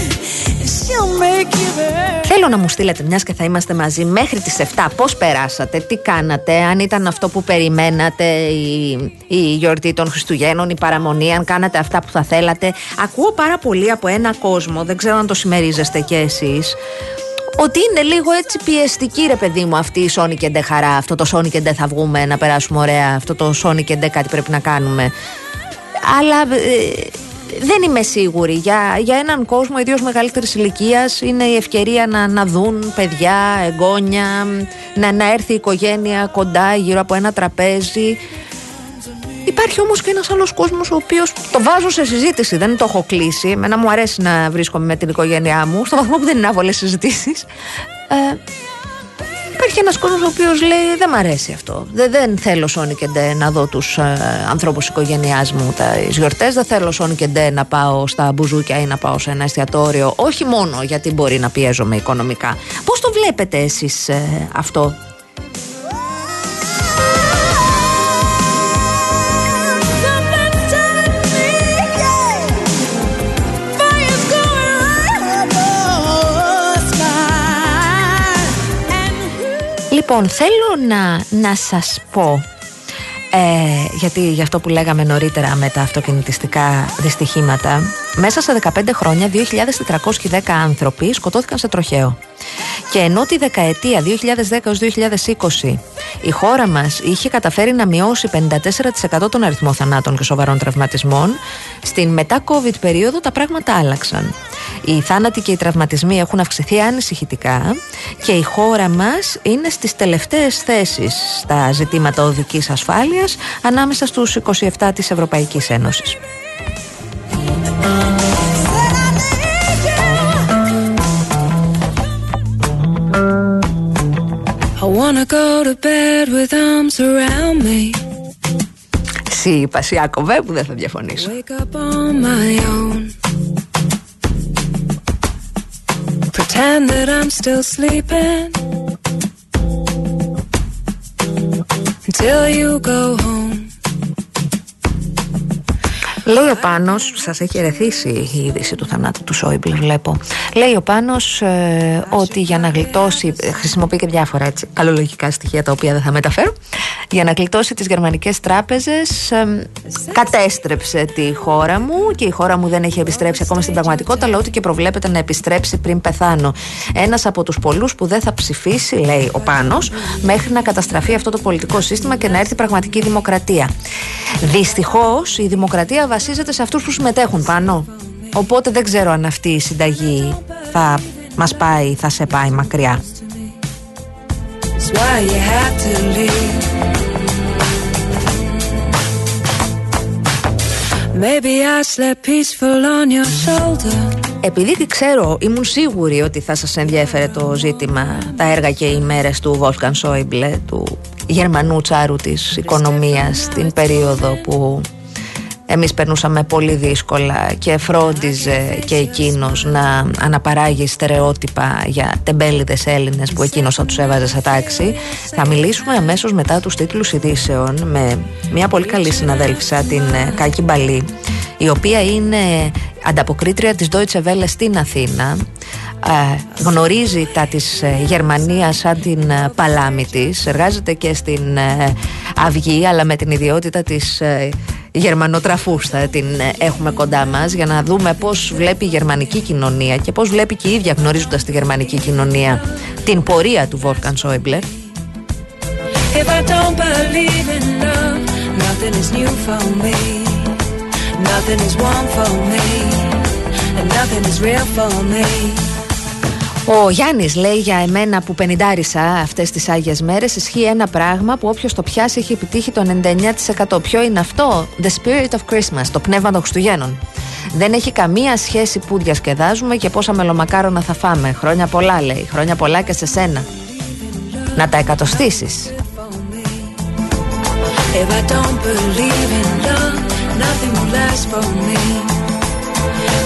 and she'll make you better. Θέλω να μου στείλετε, μιας και θα είμαστε μαζί μέχρι τις 7, πώς περάσατε, τι κάνατε, αν ήταν αυτό που περιμένατε, η, η γιορτή των Χριστουγέννων, η παραμονή, αν κάνατε αυτά που θα θέλατε. Ακούω πάρα πολύ από ένα κόσμο, δεν ξέρω αν το συμμερίζεστε κι εσείς, ότι είναι λίγο έτσι πιεστική ρε παιδί μου αυτή η Sonic και χαρά. Αυτό το Sonic και θα βγούμε να περάσουμε ωραία. Αυτό το Sonic και κάτι πρέπει να κάνουμε. Αλλά ε, δεν είμαι σίγουρη. Για, για έναν κόσμο, ιδίως μεγαλύτερης ηλικίας, είναι η ευκαιρία να, να δουν παιδιά, εγγόνια, να, να έρθει η οικογένεια κοντά γύρω από ένα τραπέζι. Υπάρχει όμως και ένας άλλος κόσμος ο οποίος το βάζω σε συζήτηση, δεν το έχω κλείσει. Εμένα μου αρέσει να βρίσκομαι με την οικογένειά μου, στο βαθμό που δεν είναι άβολες συζητήσεις. Ε, υπάρχει ένας κόσμος ο οποίος λέει: Δεν μ' αρέσει αυτό. Δεν, δεν θέλω Σόνι και Ντε να δω τους ε, ανθρώπους οικογένειάς μου τις γιορτές. Δεν θέλω Σόνι και Ντε να πάω στα μπουζούκια ή να πάω σε ένα εστιατόριο. Όχι μόνο γιατί μπορεί να πιέζομαι οικονομικά. Πώς το βλέπετε εσείς ε, αυτό, Λοιπόν, θέλω να, να σας πω ε, γιατί για αυτό που λέγαμε νωρίτερα με τα αυτοκινητιστικά δυστυχήματα μέσα σε 15 χρόνια 2.410 άνθρωποι σκοτώθηκαν σε τροχαίο και ενώ τη δεκαετία 2010-2020 η χώρα μας είχε καταφέρει να μειώσει 54% τον αριθμό θανάτων και σοβαρών τραυματισμών στην μετά COVID περίοδο τα πράγματα άλλαξαν οι θάνατοι και οι τραυματισμοί έχουν αυξηθεί ανησυχητικά και η χώρα μας είναι στις τελευταίες θέσεις στα ζητήματα οδικής ασφάλειας ανάμεσα στους 27 της Ευρωπαϊκής Ένωσης. I wanna go to bed with arms around me. Σύ είπα, Σιάκοβε, που δεν θα διαφωνήσω. Wake up on my own. Pretend that I'm still sleeping. till you go home. Λέει ο Πάνος, σας έχει ερεθίσει η είδηση του θανάτου του Σόιμπλε, βλέπω. Λέει ο Πάνος ε, ότι για να γλιτώσει. Χρησιμοποιεί και διάφορα έτσι, καλολογικά στοιχεία τα οποία δεν θα μεταφέρω. Για να γλιτώσει τις γερμανικές τράπεζες, ε, κατέστρεψε τη χώρα μου και η χώρα μου δεν έχει επιστρέψει ακόμα στην πραγματικότητα, αλλά ό,τι και προβλέπεται να επιστρέψει πριν πεθάνω. Ένας από τους πολλούς που δεν θα ψηφίσει, λέει ο Πάνος, μέχρι να καταστραφεί αυτό το πολιτικό σύστημα και να έρθει πραγματική δημοκρατία. Δυστυχώς η δημοκρατία βασίζεται σε αυτούς που συμμετέχουν πάνω. Οπότε δεν ξέρω αν αυτή η συνταγή θα μας πάει, θα σε πάει μακριά. Επειδή ξέρω, ήμουν σίγουρη ότι θα σας ενδιέφερε το ζήτημα, τα έργα και οι μέρες του Wolfgang Schäuble, του Γερμανού τσάρου της οικονομίας, την περίοδο που εμείς περνούσαμε πολύ δύσκολα και φρόντιζε και εκείνος να αναπαράγει στερεότυπα για τεμπέληδες Έλληνες που εκείνος θα τους έβαζε σε τάξη. Θα μιλήσουμε αμέσως μετά τους τίτλους ειδήσεων με μια πολύ καλή συναδέλφισσα την ε, Κάκη Μπαλή η οποία είναι ανταποκρίτρια της Deutsche Welle στην Αθήνα. Ε, γνωρίζει τα της ε, Γερμανίας σαν την παλάμη της. Εργάζεται και στην Αυγή αλλά με την ιδιότητα της γερμανοτραφούστα την έχουμε κοντά μας για να δούμε πώς βλέπει η γερμανική κοινωνία και πώς βλέπει και η ίδια γνωρίζοντας τη γερμανική κοινωνία την πορεία του Βόρκαν Σόιμπλε. If I don't believe in love, nothing is new for me. Nothing is warm for me. And nothing is real for me. Ο Γιάννης λέει για εμένα που πενιντάρισα αυτές τις άγιες μέρες ισχύει ένα πράγμα που όποιος το πιάσει έχει επιτύχει το 99%. Ποιο είναι αυτό; The spirit of Christmas, το πνεύμα των Χριστουγέννων. Δεν έχει καμία σχέση που διασκεδάζουμε και πόσα μελομακάρονα θα φάμε. Χρόνια πολλά λέει. Χρόνια πολλά και σε σένα. Να τα εκατοστήσεις.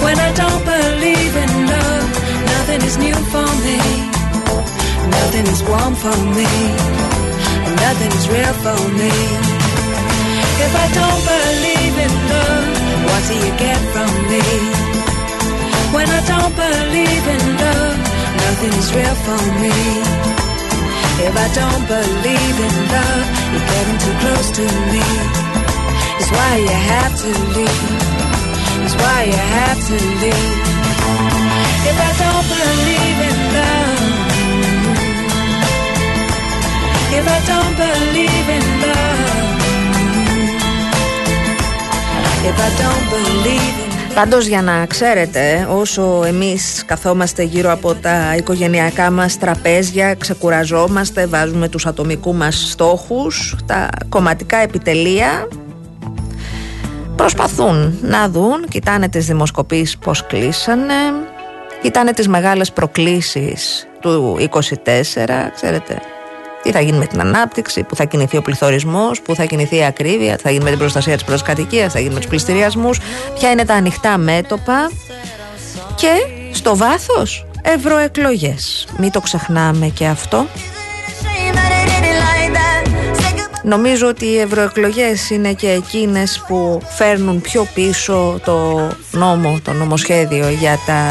When I don't believe in love Nothing is new for me. Nothing is warm for me. Nothing is real for me. If I don't believe in love, what do you get from me? When I don't believe in love, nothing is real for me. If I don't believe in love, you're getting too close to me. It's why you have to leave. It's why you have to leave. If I don't believe in love, if I don't believe in love, if I don't believe in Πάντως για να ξέρετε όσο εμείς καθόμαστε γύρω από τα οικογενειακά μας τραπέζια ξεκουραζόμαστε, βάζουμε τους ατομικού μας στόχους τα κομματικά επιτελεία προσπαθούν να δουν, κοιτάνε τις δημοσκοπήσεις πως κλείσανε Κοιτάνε τις μεγάλες προκλήσεις του 24, ξέρετε, τι θα γίνει με την ανάπτυξη, που θα κινηθεί ο πληθωρισμός, που θα κινηθεί η ακρίβεια, τι θα γίνει με την προστασία της πρώτη κατοικία, θα γίνει με τους πληστηριασμούς, ποια είναι τα ανοιχτά μέτωπα και στο βάθος ευρωεκλογές. Μην το ξεχνάμε και αυτό. Νομίζω ότι οι ευρωεκλογές είναι και εκείνες που φέρνουν πιο πίσω το νόμο, το νομοσχέδιο για, τα,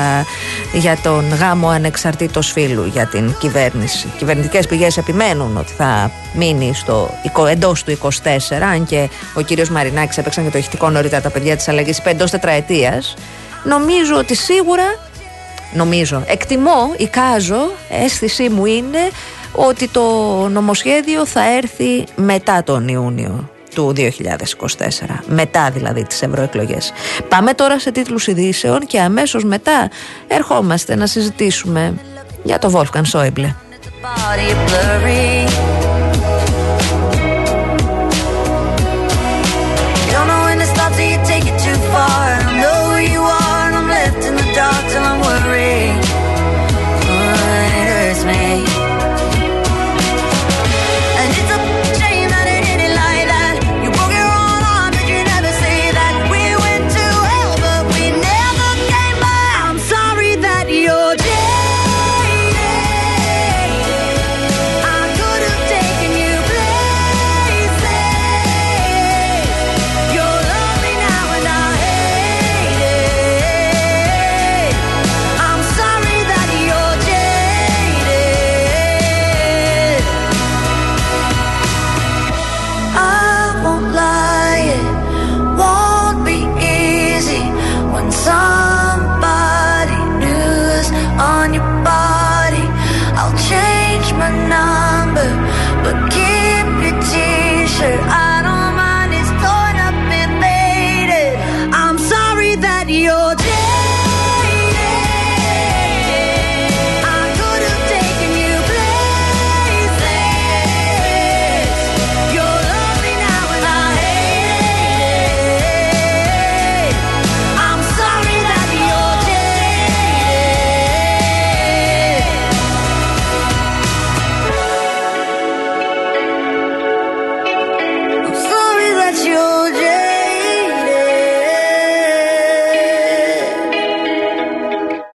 για τον γάμο ανεξαρτήτως φύλου για την κυβέρνηση. Οι κυβερνητικές πηγές επιμένουν ότι θα μείνει στο, εντός του 24, αν και ο κύριος Μαρινάκης έπαιξαν και το ηχητικό νωρίτερα τα παιδιά της αλλαγής είπε εντός τετραετίας. Νομίζω ότι σίγουρα νομίζω, εκτιμώ, εικάζω, αίσθησή μου είναι ότι το νομοσχέδιο θα έρθει μετά τον Ιούνιο του 2024, μετά δηλαδή τις ευρωεκλογές. Πάμε τώρα σε τίτλους ειδήσεων και αμέσως μετά ερχόμαστε να συζητήσουμε για το Wolfgang Schäuble.